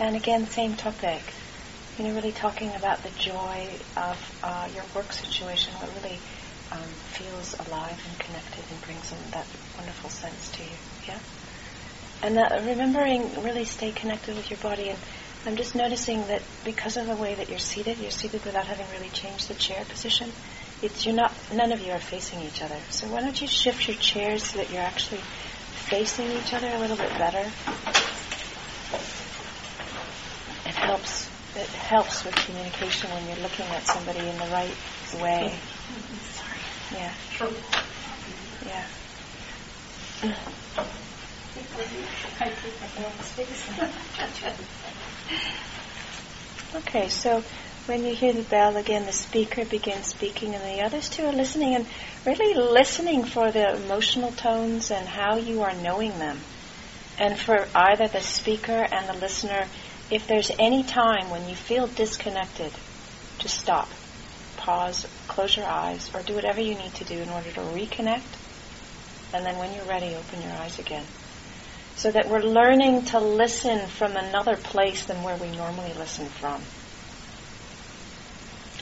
And again, same topic. You know, really talking about the joy of uh, your work situation, what really um, feels alive and connected and brings in that wonderful sense to you. Yeah. And uh, remembering, really stay connected with your body. And I'm just noticing that because of the way that you're seated, you're seated without having really changed the chair position it's you're not none of you are facing each other. So why don't you shift your chairs so that you're actually facing each other a little bit better? It helps it helps with communication when you're looking at somebody in the right way. Sorry. [LAUGHS] Yeah. Yeah. [LAUGHS] okay, so when you hear the bell again, the speaker begins speaking, and the others two are listening and really listening for the emotional tones and how you are knowing them. And for either the speaker and the listener, if there's any time when you feel disconnected, just stop, pause, close your eyes, or do whatever you need to do in order to reconnect. And then when you're ready, open your eyes again. So that we're learning to listen from another place than where we normally listen from.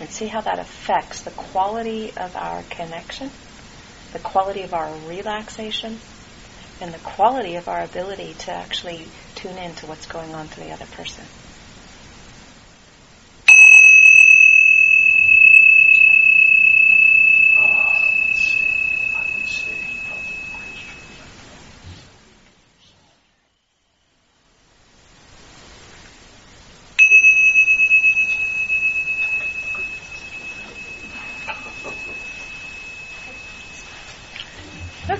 And see how that affects the quality of our connection, the quality of our relaxation, and the quality of our ability to actually tune in to what's going on to the other person.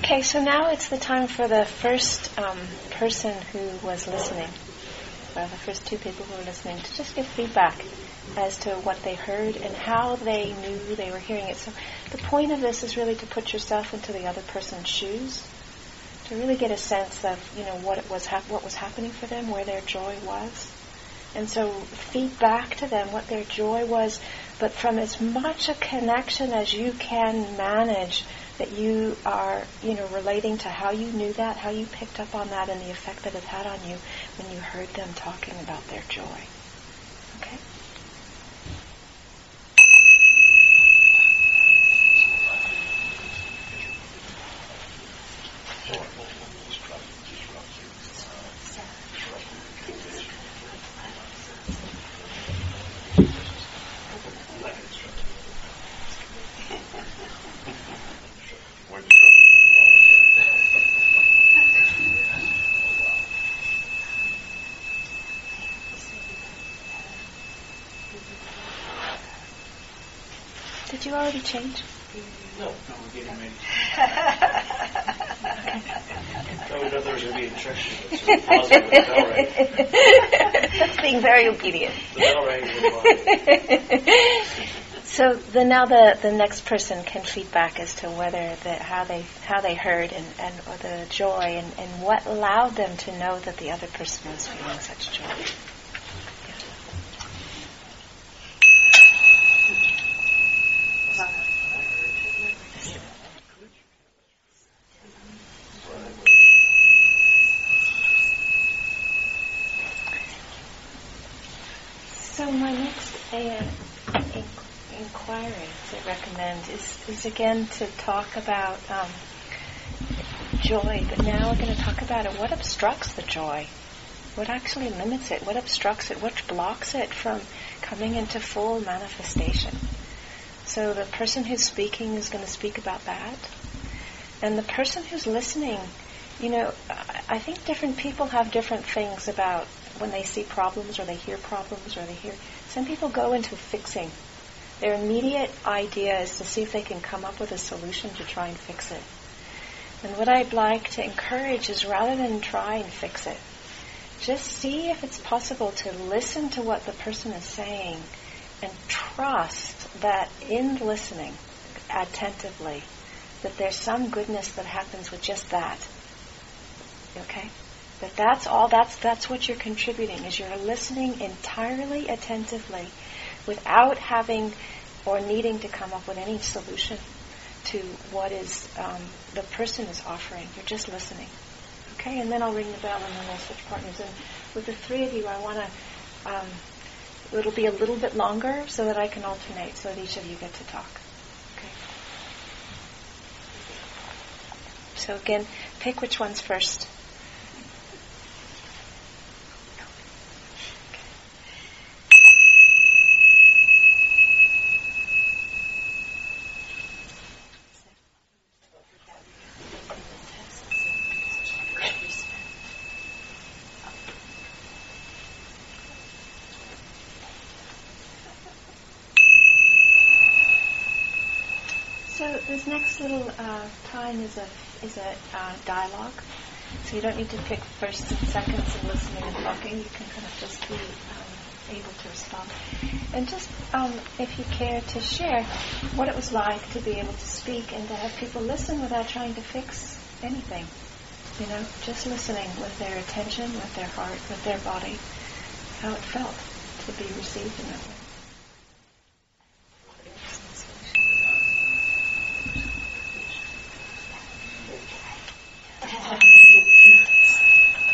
Okay, so now it's the time for the first um, person who was listening, or the first two people who were listening, to just give feedback as to what they heard and how they knew they were hearing it. So the point of this is really to put yourself into the other person's shoes, to really get a sense of you know what it was hap- what was happening for them, where their joy was, and so feed back to them what their joy was, but from as much a connection as you can manage that you are, you know, relating to how you knew that, how you picked up on that, and the effect that it had on you when you heard them talking about their joy. Already change? No, no, we're getting ready. No, [LAUGHS] oh, we thought there was going to be instructions. So pause with the. That's being very obedient. The bell rang. we're fine. So the, now the, the next person can feedback as to whether the, how they how they heard and, and or the joy and, and what allowed them to know that the other person was feeling such joy. So my next uh, in- inquiry to recommend is, is again to talk about um, joy, but now we're going to talk about it. What obstructs the joy? What actually limits it? What obstructs it? What blocks it from coming into full manifestation? So the person who's speaking is going to speak about that. And the person who's listening, you know, I I think different people have different things about when they see problems or they hear problems or they hear. Some people go into fixing. Their immediate idea is to see if they can come up with a solution to try and fix it. And what I'd like to encourage is rather than try and fix it, just see if it's possible to listen to what the person is saying and trust that in listening attentively, that there's some goodness that happens with just that. Okay? That that's all that's that's what you're contributing is you're listening entirely attentively without having or needing to come up with any solution to what is um, the person is offering. You're just listening. Okay, and then I'll ring the bell and then we'll switch partners. And with the three of you, I want to. Um, it'll be a little bit longer so that I can alternate, so that each of you get to talk. Okay. So again, pick which one's first. So this next little uh, time is a is a uh, dialogue. So you don't need to pick first and seconds and listening and talking. You can kind of just be um, able to respond. And just um, if you care to share what it was like to be able to speak and to have people listen without trying to fix anything. You know, just listening with their attention, with their heart, with their body, how it felt to be received in that way.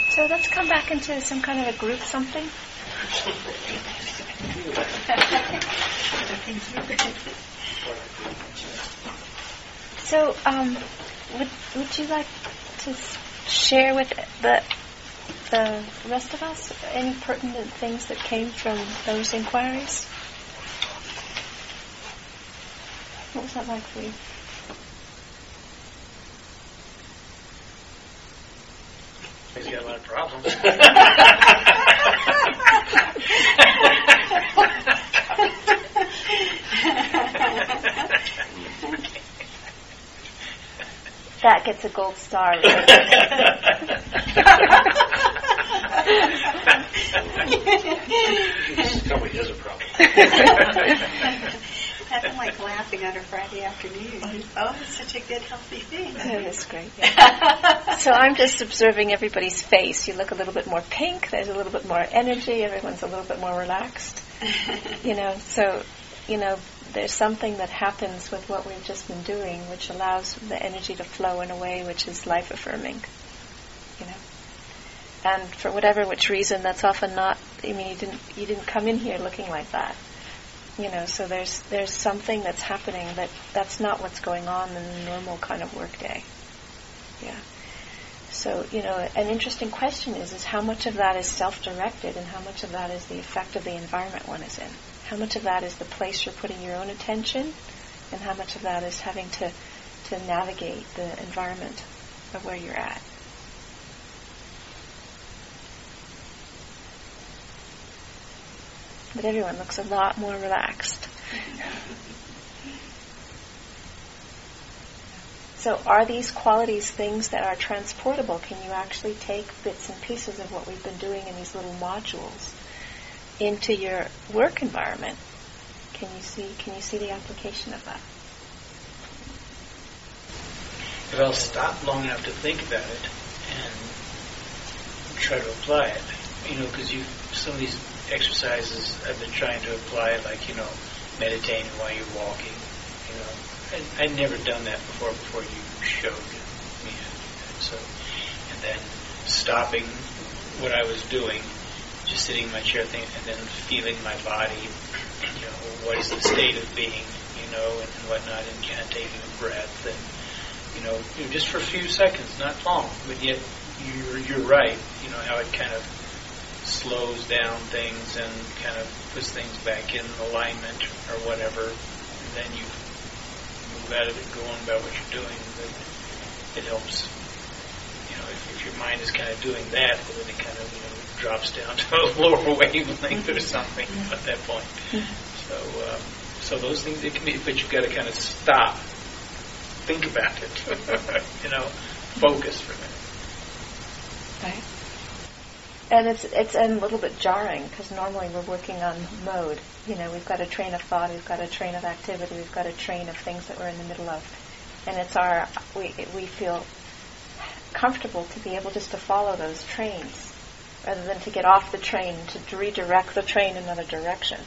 So let's come back into some kind of a group something. So, um, would would you like to share with the the rest of us any pertinent things that came from those inquiries? What was that like for you? He's got a lot of problems. That gets a gold star. [LAUGHS] Tell me he has a problem. [LAUGHS] Nothing on a Friday afternoon. Oh, it's such a good, healthy thing. That is great. yeah. [LAUGHS] So I'm just observing everybody's face. You look a little bit more pink. There's a little bit more energy. Everyone's a little bit more relaxed. [LAUGHS] You know, so you know, there's something that happens with what we've just been doing, which allows the energy to flow in a way which is life affirming. You know, and for whatever which reason, that's often not. I mean, you didn't you didn't come in here looking like that. You know, so there's there's something that's happening that that's not what's going on in the normal kind of workday. Yeah. So, you know, an interesting question is is how much of that is self-directed and how much of that is the effect of the environment one is in? How much of that is the place you're putting your own attention and how much of that is having to to navigate the environment of where you're at? But everyone looks a lot more relaxed. So are these qualities things that are transportable? Can you actually take bits and pieces of what we've been doing in these little modules into your work environment? Can you see can you see the application of that? If I'll stop long enough to think about it and try to apply it, you know, because you some of these exercises I've been trying to apply, like you know, meditating while you're walking, you know, I, I'd never done that before. Before you showed me how to do that, so and then stopping what I was doing, just sitting in my chair, thing, and then feeling my body, you know, what is the state of being, you know, and whatnot, and kind of taking a breath and you know, just for a few seconds, not long, but yet you're, you're right, you know, how it kind of slows down things and kind of puts things back in alignment or whatever, and then you move out of it, go on about what you're doing, but it helps. You know, if, if your mind is kind of doing that, then it kind of, you know, drops down [LAUGHS] to a lower wavelength or something at that point. So, um, so those things, it can be, but you've got to kind of stop, think about it, [LAUGHS] you know, focus for a minute. Right. And it's it's a little bit jarring because normally we're working on mode. You know, we've got a train of thought, we've got a train of activity, we've got a train of things that we're in the middle of, and it's our we we feel comfortable to be able just to follow those trains rather than to get off the train to redirect the train another direction.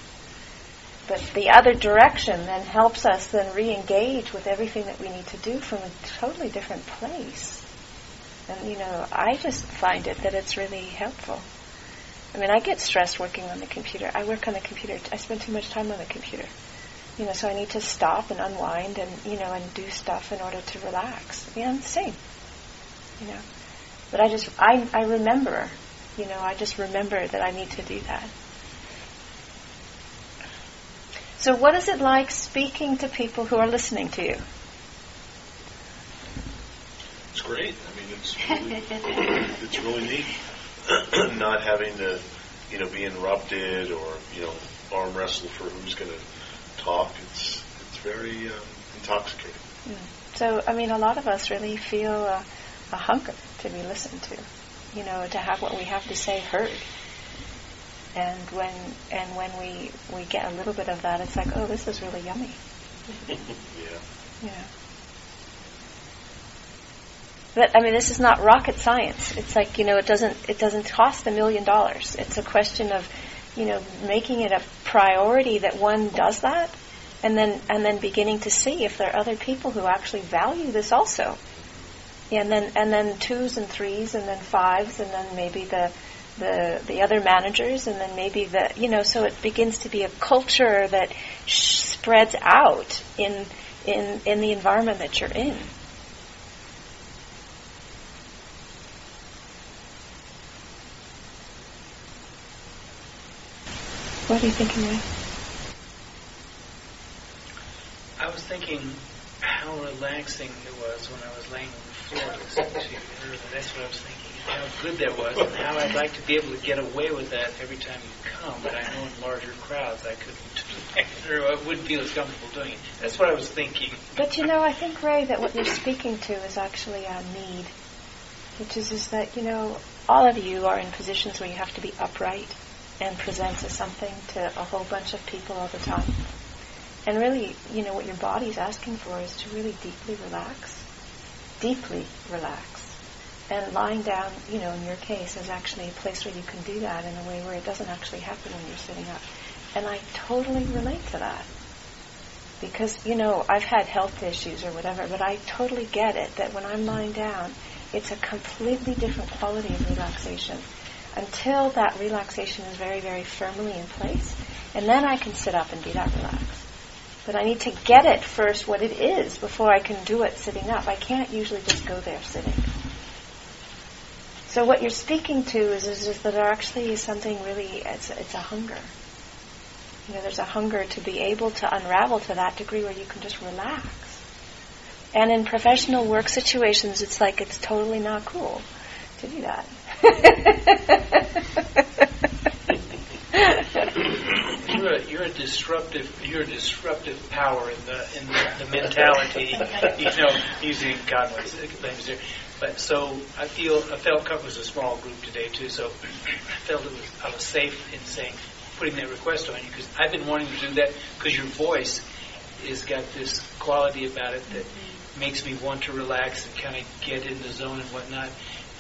But the other direction then helps us then re-engage with everything that we need to do from a totally different place. And you know, I just find it that it's really helpful. I mean, I get stressed working on the computer. I work on the computer. I spend too much time on the computer. You know, so I need to stop and unwind and you know and do stuff in order to relax. Yeah, I'm the same. You know, but I just I I remember. You know, I just remember that I need to do that. So, what is it like speaking to people who are listening to you? It's great. I mean, it's really, it's really neat [CLEARS THROAT] not having to, you know, be interrupted or you know arm wrestle for who's going to talk. It's it's very um, intoxicating. Mm. So, I mean, a lot of us really feel a, a hunger to be listened to. You know, to have what we have to say heard. And when and when we we get a little bit of that, it's like, oh, this is really yummy. [LAUGHS] yeah. Know. But I mean, this is not rocket science. It's like you know, it doesn't it doesn't cost a million dollars. It's a question of, you know, making it a priority that one does that, and then and then beginning to see if there are other people who actually value this also. And then and then twos and threes and then fives and then maybe the the the other managers and then maybe the you know so it begins to be a culture that sh- spreads out in in in the environment that you're in. What are you thinking, Ray? I was thinking how relaxing it was when I was laying on the floor listening to you. That's what I was thinking. How good that was, and how I'd like to be able to get away with that every time you come. But I know in larger crowds I couldn't, [LAUGHS] or I wouldn't feel as comfortable doing it. That's what I was thinking. But you know, I think Ray, that what you're speaking to is actually a need, which is is that you know all of you are in positions where you have to be upright and presents as something to a whole bunch of people all the time. And really, you know, what your body's asking for is to really deeply relax, deeply relax. And lying down, you know, in your case, is actually a place where you can do that in a way where it doesn't actually happen when you're sitting up. And I totally relate to that. Because, you know, I've had health issues or whatever, but I totally get it that when I'm lying down, it's a completely different quality of relaxation. Until that relaxation is very, very firmly in place, and then I can sit up and be that relaxed. But I need to get it first what it is before I can do it sitting up. I can't usually just go there sitting. So what you're speaking to is, is, is that there actually is something really, it's, it's a hunger. You know, there's a hunger to be able to unravel to that degree where you can just relax. And in professional work situations, it's like it's totally not cool to do that. You're, a, you're a disruptive you're a disruptive power in the in the, the mentality. [LAUGHS] you know, using Conway's claims there. But so I feel I felt it was a small group today too. So [CLEARS THROAT] I felt it was I was safe in saying putting that request on you because I've been wanting to do that because your voice has got this quality about it that mm-hmm. makes me want to relax and kind of get in the zone and whatnot.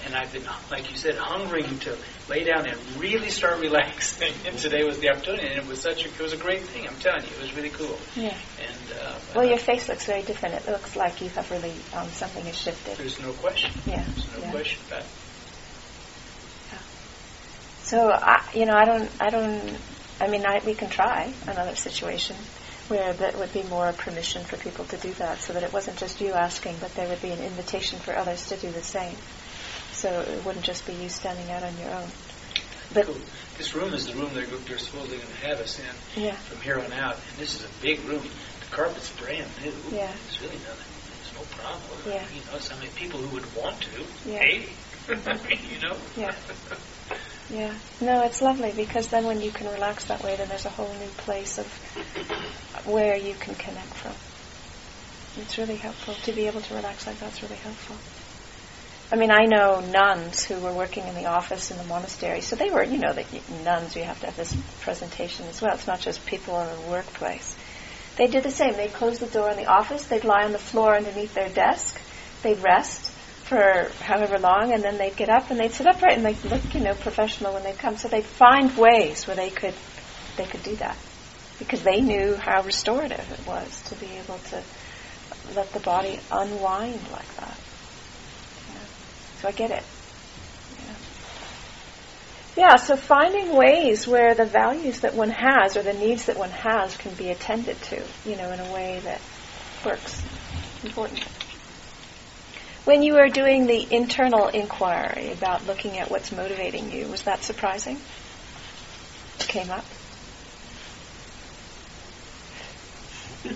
And I've been, like you said, hungering to lay down and really start relaxing. [LAUGHS] And today was the opportunity, and it was such a, it was a great thing. I'm telling you, it was really cool. Yeah. And uh, Well, your face looks very different. It looks like you have really um, something has shifted. there's no question. Yeah. There's no yeah. question about it. So I, you know, I don't, I don't. I mean, I, we can try another situation where that would be more permission for people to do that, so that it wasn't just you asking, but there would be an invitation for others to do the same. So it wouldn't just be you standing out on your own. But Cool. This room is the room they're, they're supposedly going to have us in yeah, from here on out. And this is a big room. The carpet's brand new. Yeah. There's really nothing. There's no problem. Yeah. You know, so many people who would want to. Yeah. Hey. Mm-hmm. [LAUGHS] you know? Yeah. yeah. No, it's lovely because then when you can relax that way, then there's a whole new place of where you can connect from. It's really helpful to be able to relax like that's really helpful. I mean, I know nuns who were working in the office in the monastery, so they were, you know, that nuns you have to have this presentation as well. It's not just people in the workplace. They did the same. They'd close the door in the office. They'd lie on the floor underneath their desk. They'd rest for however long, and then they'd get up and they'd sit upright and they'd look, you know, professional when they'd come. So they'd find ways where they could, they could do that because they knew how restorative it was to be able to let the body unwind like that. So I get it. Yeah. yeah, so finding ways where the values that one has or the needs that one has can be attended to, you know, in a way that works. Important. When you were doing the internal inquiry about looking at what's motivating you, was that surprising? It came up? [LAUGHS] I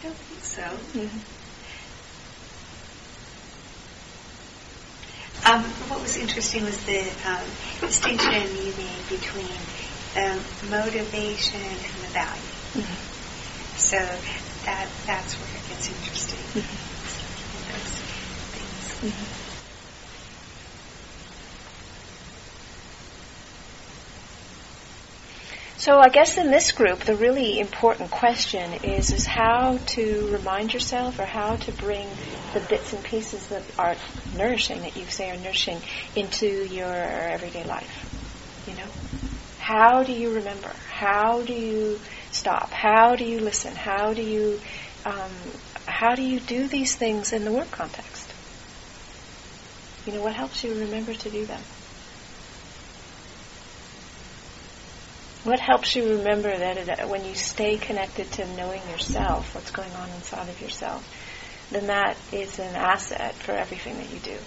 don't think so. Mm-hmm. Um, what was interesting was the um, distinction you made between the motivation and the value. Mm-hmm. So that that's where it gets interesting. Mm-hmm. Those things. So I guess in this group, the really important question is is how to remind yourself or how to bring the bits and pieces that are nourishing, that you say are nourishing, into your everyday life. You know, how do you remember? How do you stop? How do you listen? How do you um, how do you do these things in the work context? You know, what helps you remember to do them? What helps you remember that it, when you stay connected to knowing yourself, what's going on inside of yourself, then that is an asset for everything that you do.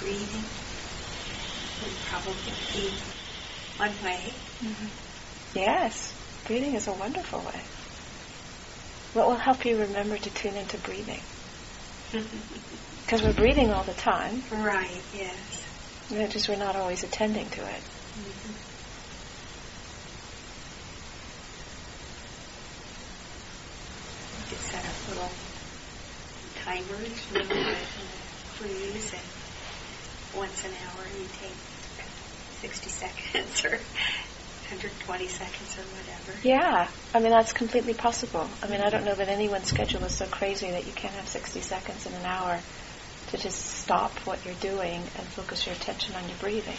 Breathing would probably be one way. Mm-hmm. Yes, breathing is a wonderful way. What will help you remember to tune into breathing? Because we're breathing all the time, right. Yes. just we're not always attending to it. You could set up little timers, you know, on a cruise, and once an hour you take 60 [LAUGHS] seconds or 120 seconds or whatever. Yeah, I mean that's completely possible. I mean I don't know that anyone's schedule is so crazy that you can't have 60 seconds in an hour to just stop what you're doing and focus your attention on your breathing,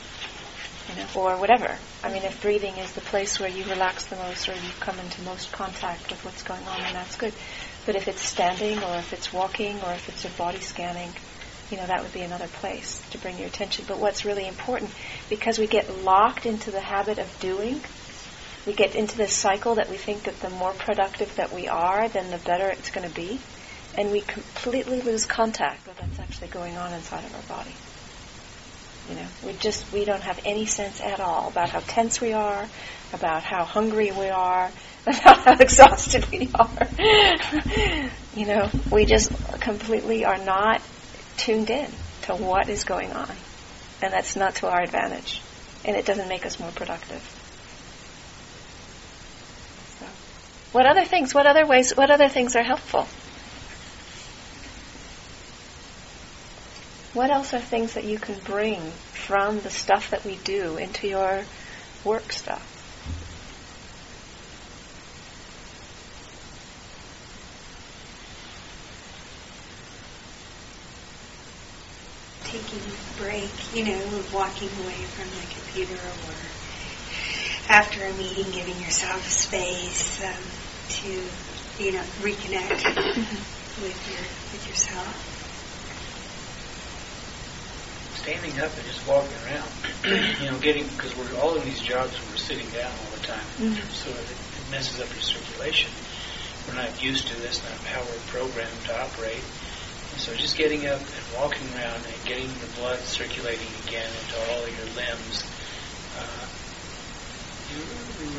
you know, or whatever. I mean if breathing is the place where you relax the most or you come into most contact with what's going on, then that's good. But if it's standing or if it's walking or if it's your body scanning, you know, that would be another place to bring your attention. But what's really important, because we get locked into the habit of doing, we get into this cycle that we think that the more productive that we are, then the better it's going to be. And we completely lose contact with what's actually going on inside of our body. You know, we just, we don't have any sense at all about how tense we are, about how hungry we are, [LAUGHS] about how exhausted we are. [LAUGHS] you know, we just completely are not tuned in to what is going on. and that's not to our advantage, and it doesn't make us more productive. So, what other things? What other ways? What other things are helpful? What else are things that you can bring from the stuff that we do into your work stuff? Taking a break, you know, walking away from the computer or after a meeting, giving yourself space um, to, you know, reconnect [LAUGHS] with your with yourself. Standing up and just walking around, [CLEARS THROAT] you know, getting because we're all in these jobs where we're sitting down all the time, Mhm. so it, it messes up your circulation. We're not used to this, not how we're programmed to operate. So just getting up and walking around and getting the blood circulating again into all of your limbs, uh,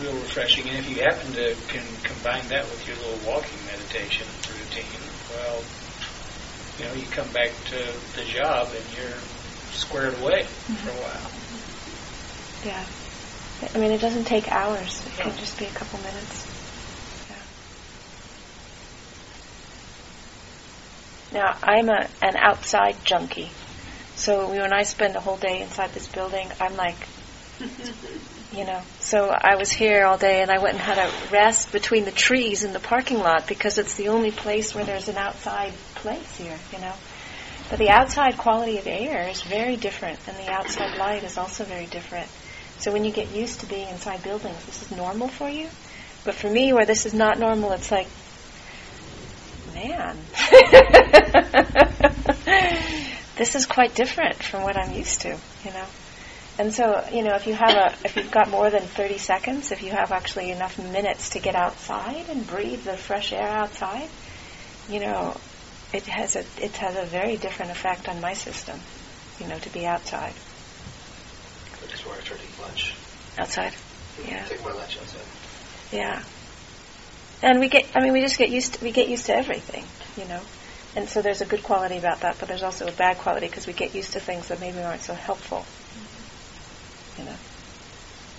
real refreshing. And if you happen to can combine that with your little walking meditation routine, well, you know, you come back to the job and you're squared away for a while. Yeah. I mean, it doesn't take hours. It can just be a couple minutes. Now, I'm a, an outside junkie. So when I spend a whole day inside this building, I'm like, [LAUGHS] you know. So I was here all day and I went and had a rest between the trees in the parking lot because it's the only place where there's an outside place here, you know. But the outside quality of air is very different and the outside light is also very different. So when you get used to being inside buildings, this is normal for you. But for me, where this is not normal, it's like, man, [LAUGHS] this is quite different from what I'm used to, you know. And so, you know, if you have a, if you've got more than 30 seconds, if you have actually enough minutes to get outside and breathe the fresh air outside, you know, it has a, it has a very different effect on my system, you know, to be outside. Which is where I try to eat lunch. Outside? Yeah. Take my lunch outside. Yeah. And we get, I mean, we just get used to, we get used to everything, you know. And so there's a good quality about that, but there's also a bad quality because we get used to things that maybe aren't so helpful. You know.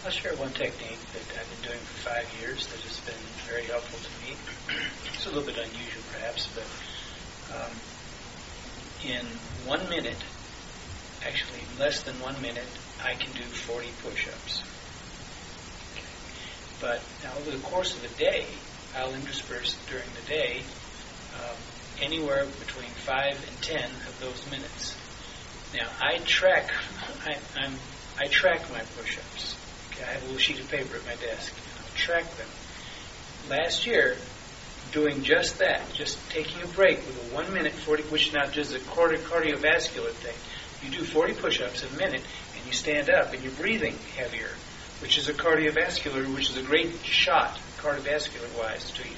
I'll share one technique that I've been doing for five years that has been very helpful to me. It's a little bit unusual, perhaps, but um, in one minute, actually less than one minute, I can do 40 push-ups. But now over the course of a day, I'll intersperse during the day um, anywhere between five and ten of those minutes. Now I track, I, I'm, I track my push-ups. Okay, I have a little sheet of paper at my desk. And I'll track them. Last year, doing just that, just taking a break with a one minute 40, which now just a cardi- cardiovascular thing. You do 40 push-ups a minute, and you stand up, and you're breathing heavier, which is a cardiovascular, which is a great shot, cardiovascular-wise, to you.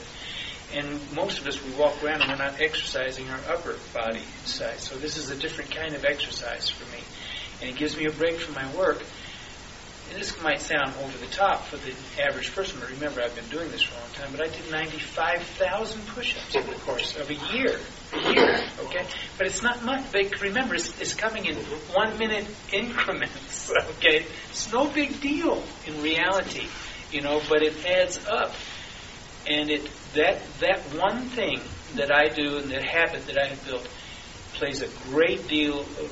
And most of us, we walk around and we're not exercising our upper body side. So this is a different kind of exercise for me. And it gives me a break from my work. And this might sound over the top for the average person, but remember, I've been doing this for a long time, but I did 95,000 push-ups in the course of a year. A year, okay? But it's not much. But remember, it's, it's coming in one-minute increments, [LAUGHS] okay? It's no big deal in reality, you know, but it adds up. And it that that one thing that I do and that habit that I have built plays a great deal of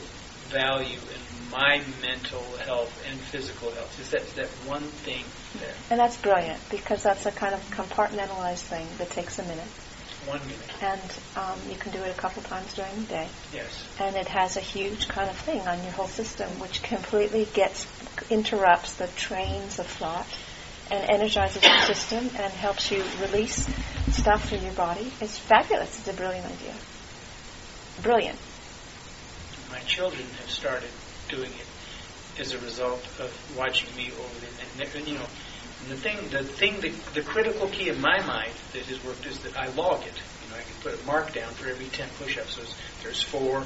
value in my mental health and physical health. Is that that one thing there, And that's brilliant because that's a kind of compartmentalized thing that takes a minute. one minute. And um, you can do it a couple times during the day. Yes. and it has a huge kind of thing on your whole system, which completely gets interrupts the trains of thought and energizes your system and helps you release stuff through your body. It's fabulous. It's a brilliant idea. Brilliant. My children have started doing it as a result of watching me over the and, you know. And the thing, the thing, the, the critical key in my mind that has worked is that I log it. You know, I can put a mark down for every ten push-ups. So there's four,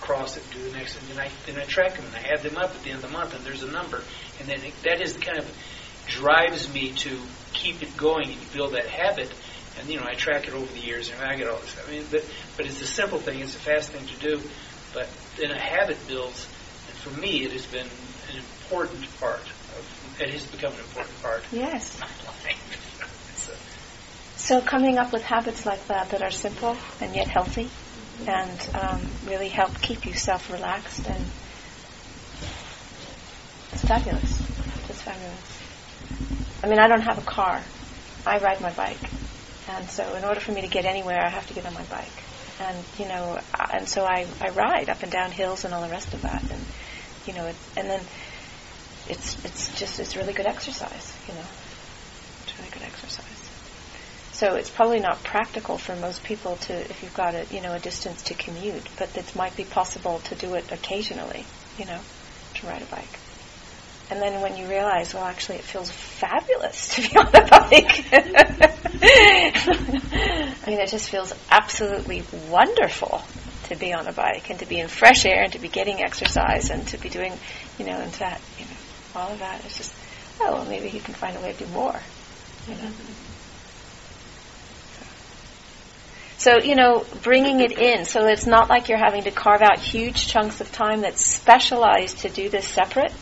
cross it, do the next, and then I then I track them and I add them up at the end of the month, and there's a number, and then it, that is the kind of drives me to keep it going and you build that habit. And you know, I track it over the years, and I get all this. I mean, but but it's a simple thing. It's a fast thing to do, but then a habit builds And for me, it has been an important part of, it has become an important part Yes. of my life. so, [LAUGHS] So coming up with habits like that that are simple and yet healthy, and um, really help keep you self-relaxed and it's fabulous. It's fabulous. I mean, I don't have a car. I ride my bike, and so in order for me to get anywhere, I have to get on my bike. And you know, I- and so I, I ride up and down hills and all the rest of that, and you know, it, and then it's it's just it's really good exercise. You know, it's really good exercise. So it's probably not practical for most people to, if you've got a, you know, a distance to commute, but it might be possible to do it occasionally, you know, to ride a bike. And then when you realize, well, actually, it feels fabulous to be [LAUGHS] on a bike. [LAUGHS] I mean, it just feels absolutely wonderful to be on a bike and to be in fresh air and to be getting exercise and to be doing, you know, and that, you know, all of that. It's just, oh, well, maybe you can find a way to do more, you know. So, you know, bringing it in so it's not like you're having to carve out huge chunks of time that's specialized to do this separate,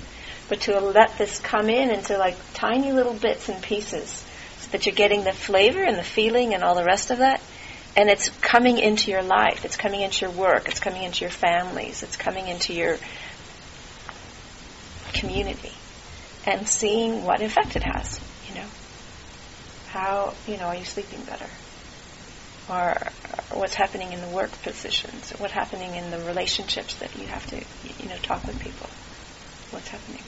but to let this come in into like tiny little bits and pieces so that you're getting the flavor and the feeling and all the rest of that. And it's coming into your life. It's coming into your work. It's coming into your families. It's coming into your community. And seeing what effect it has, you know. How, you know, are you sleeping better? or what's happening in the work positions, what's happening in the relationships that you have to, you know, talk with people. What's happening?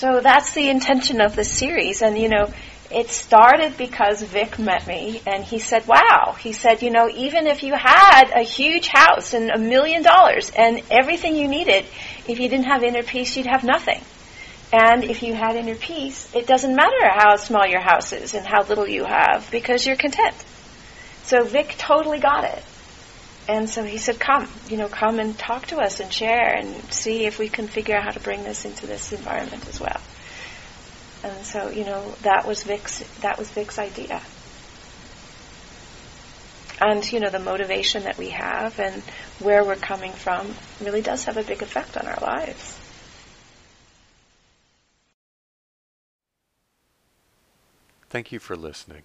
So that's the intention of this series, and you know, it started because Vic met me, and he said, "Wow," he said, "You know, even if you had a huge house and a million dollars and everything you needed, if you didn't have inner peace, you'd have nothing." And if you had inner peace, it doesn't matter how small your house is and how little you have because you're content. So Vic totally got it. And so he said, come, you know, come and talk to us and share and see if we can figure out how to bring this into this environment as well. And so, you know, that was Vic's, that was Vic's idea. And, you know, the motivation that we have and where we're coming from really does have a big effect on our lives. Thank you for listening.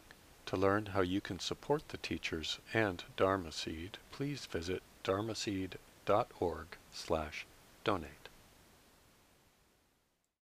To learn how you can support the teachers and Dharma Seed, please visit dharmaseed.org slash donate.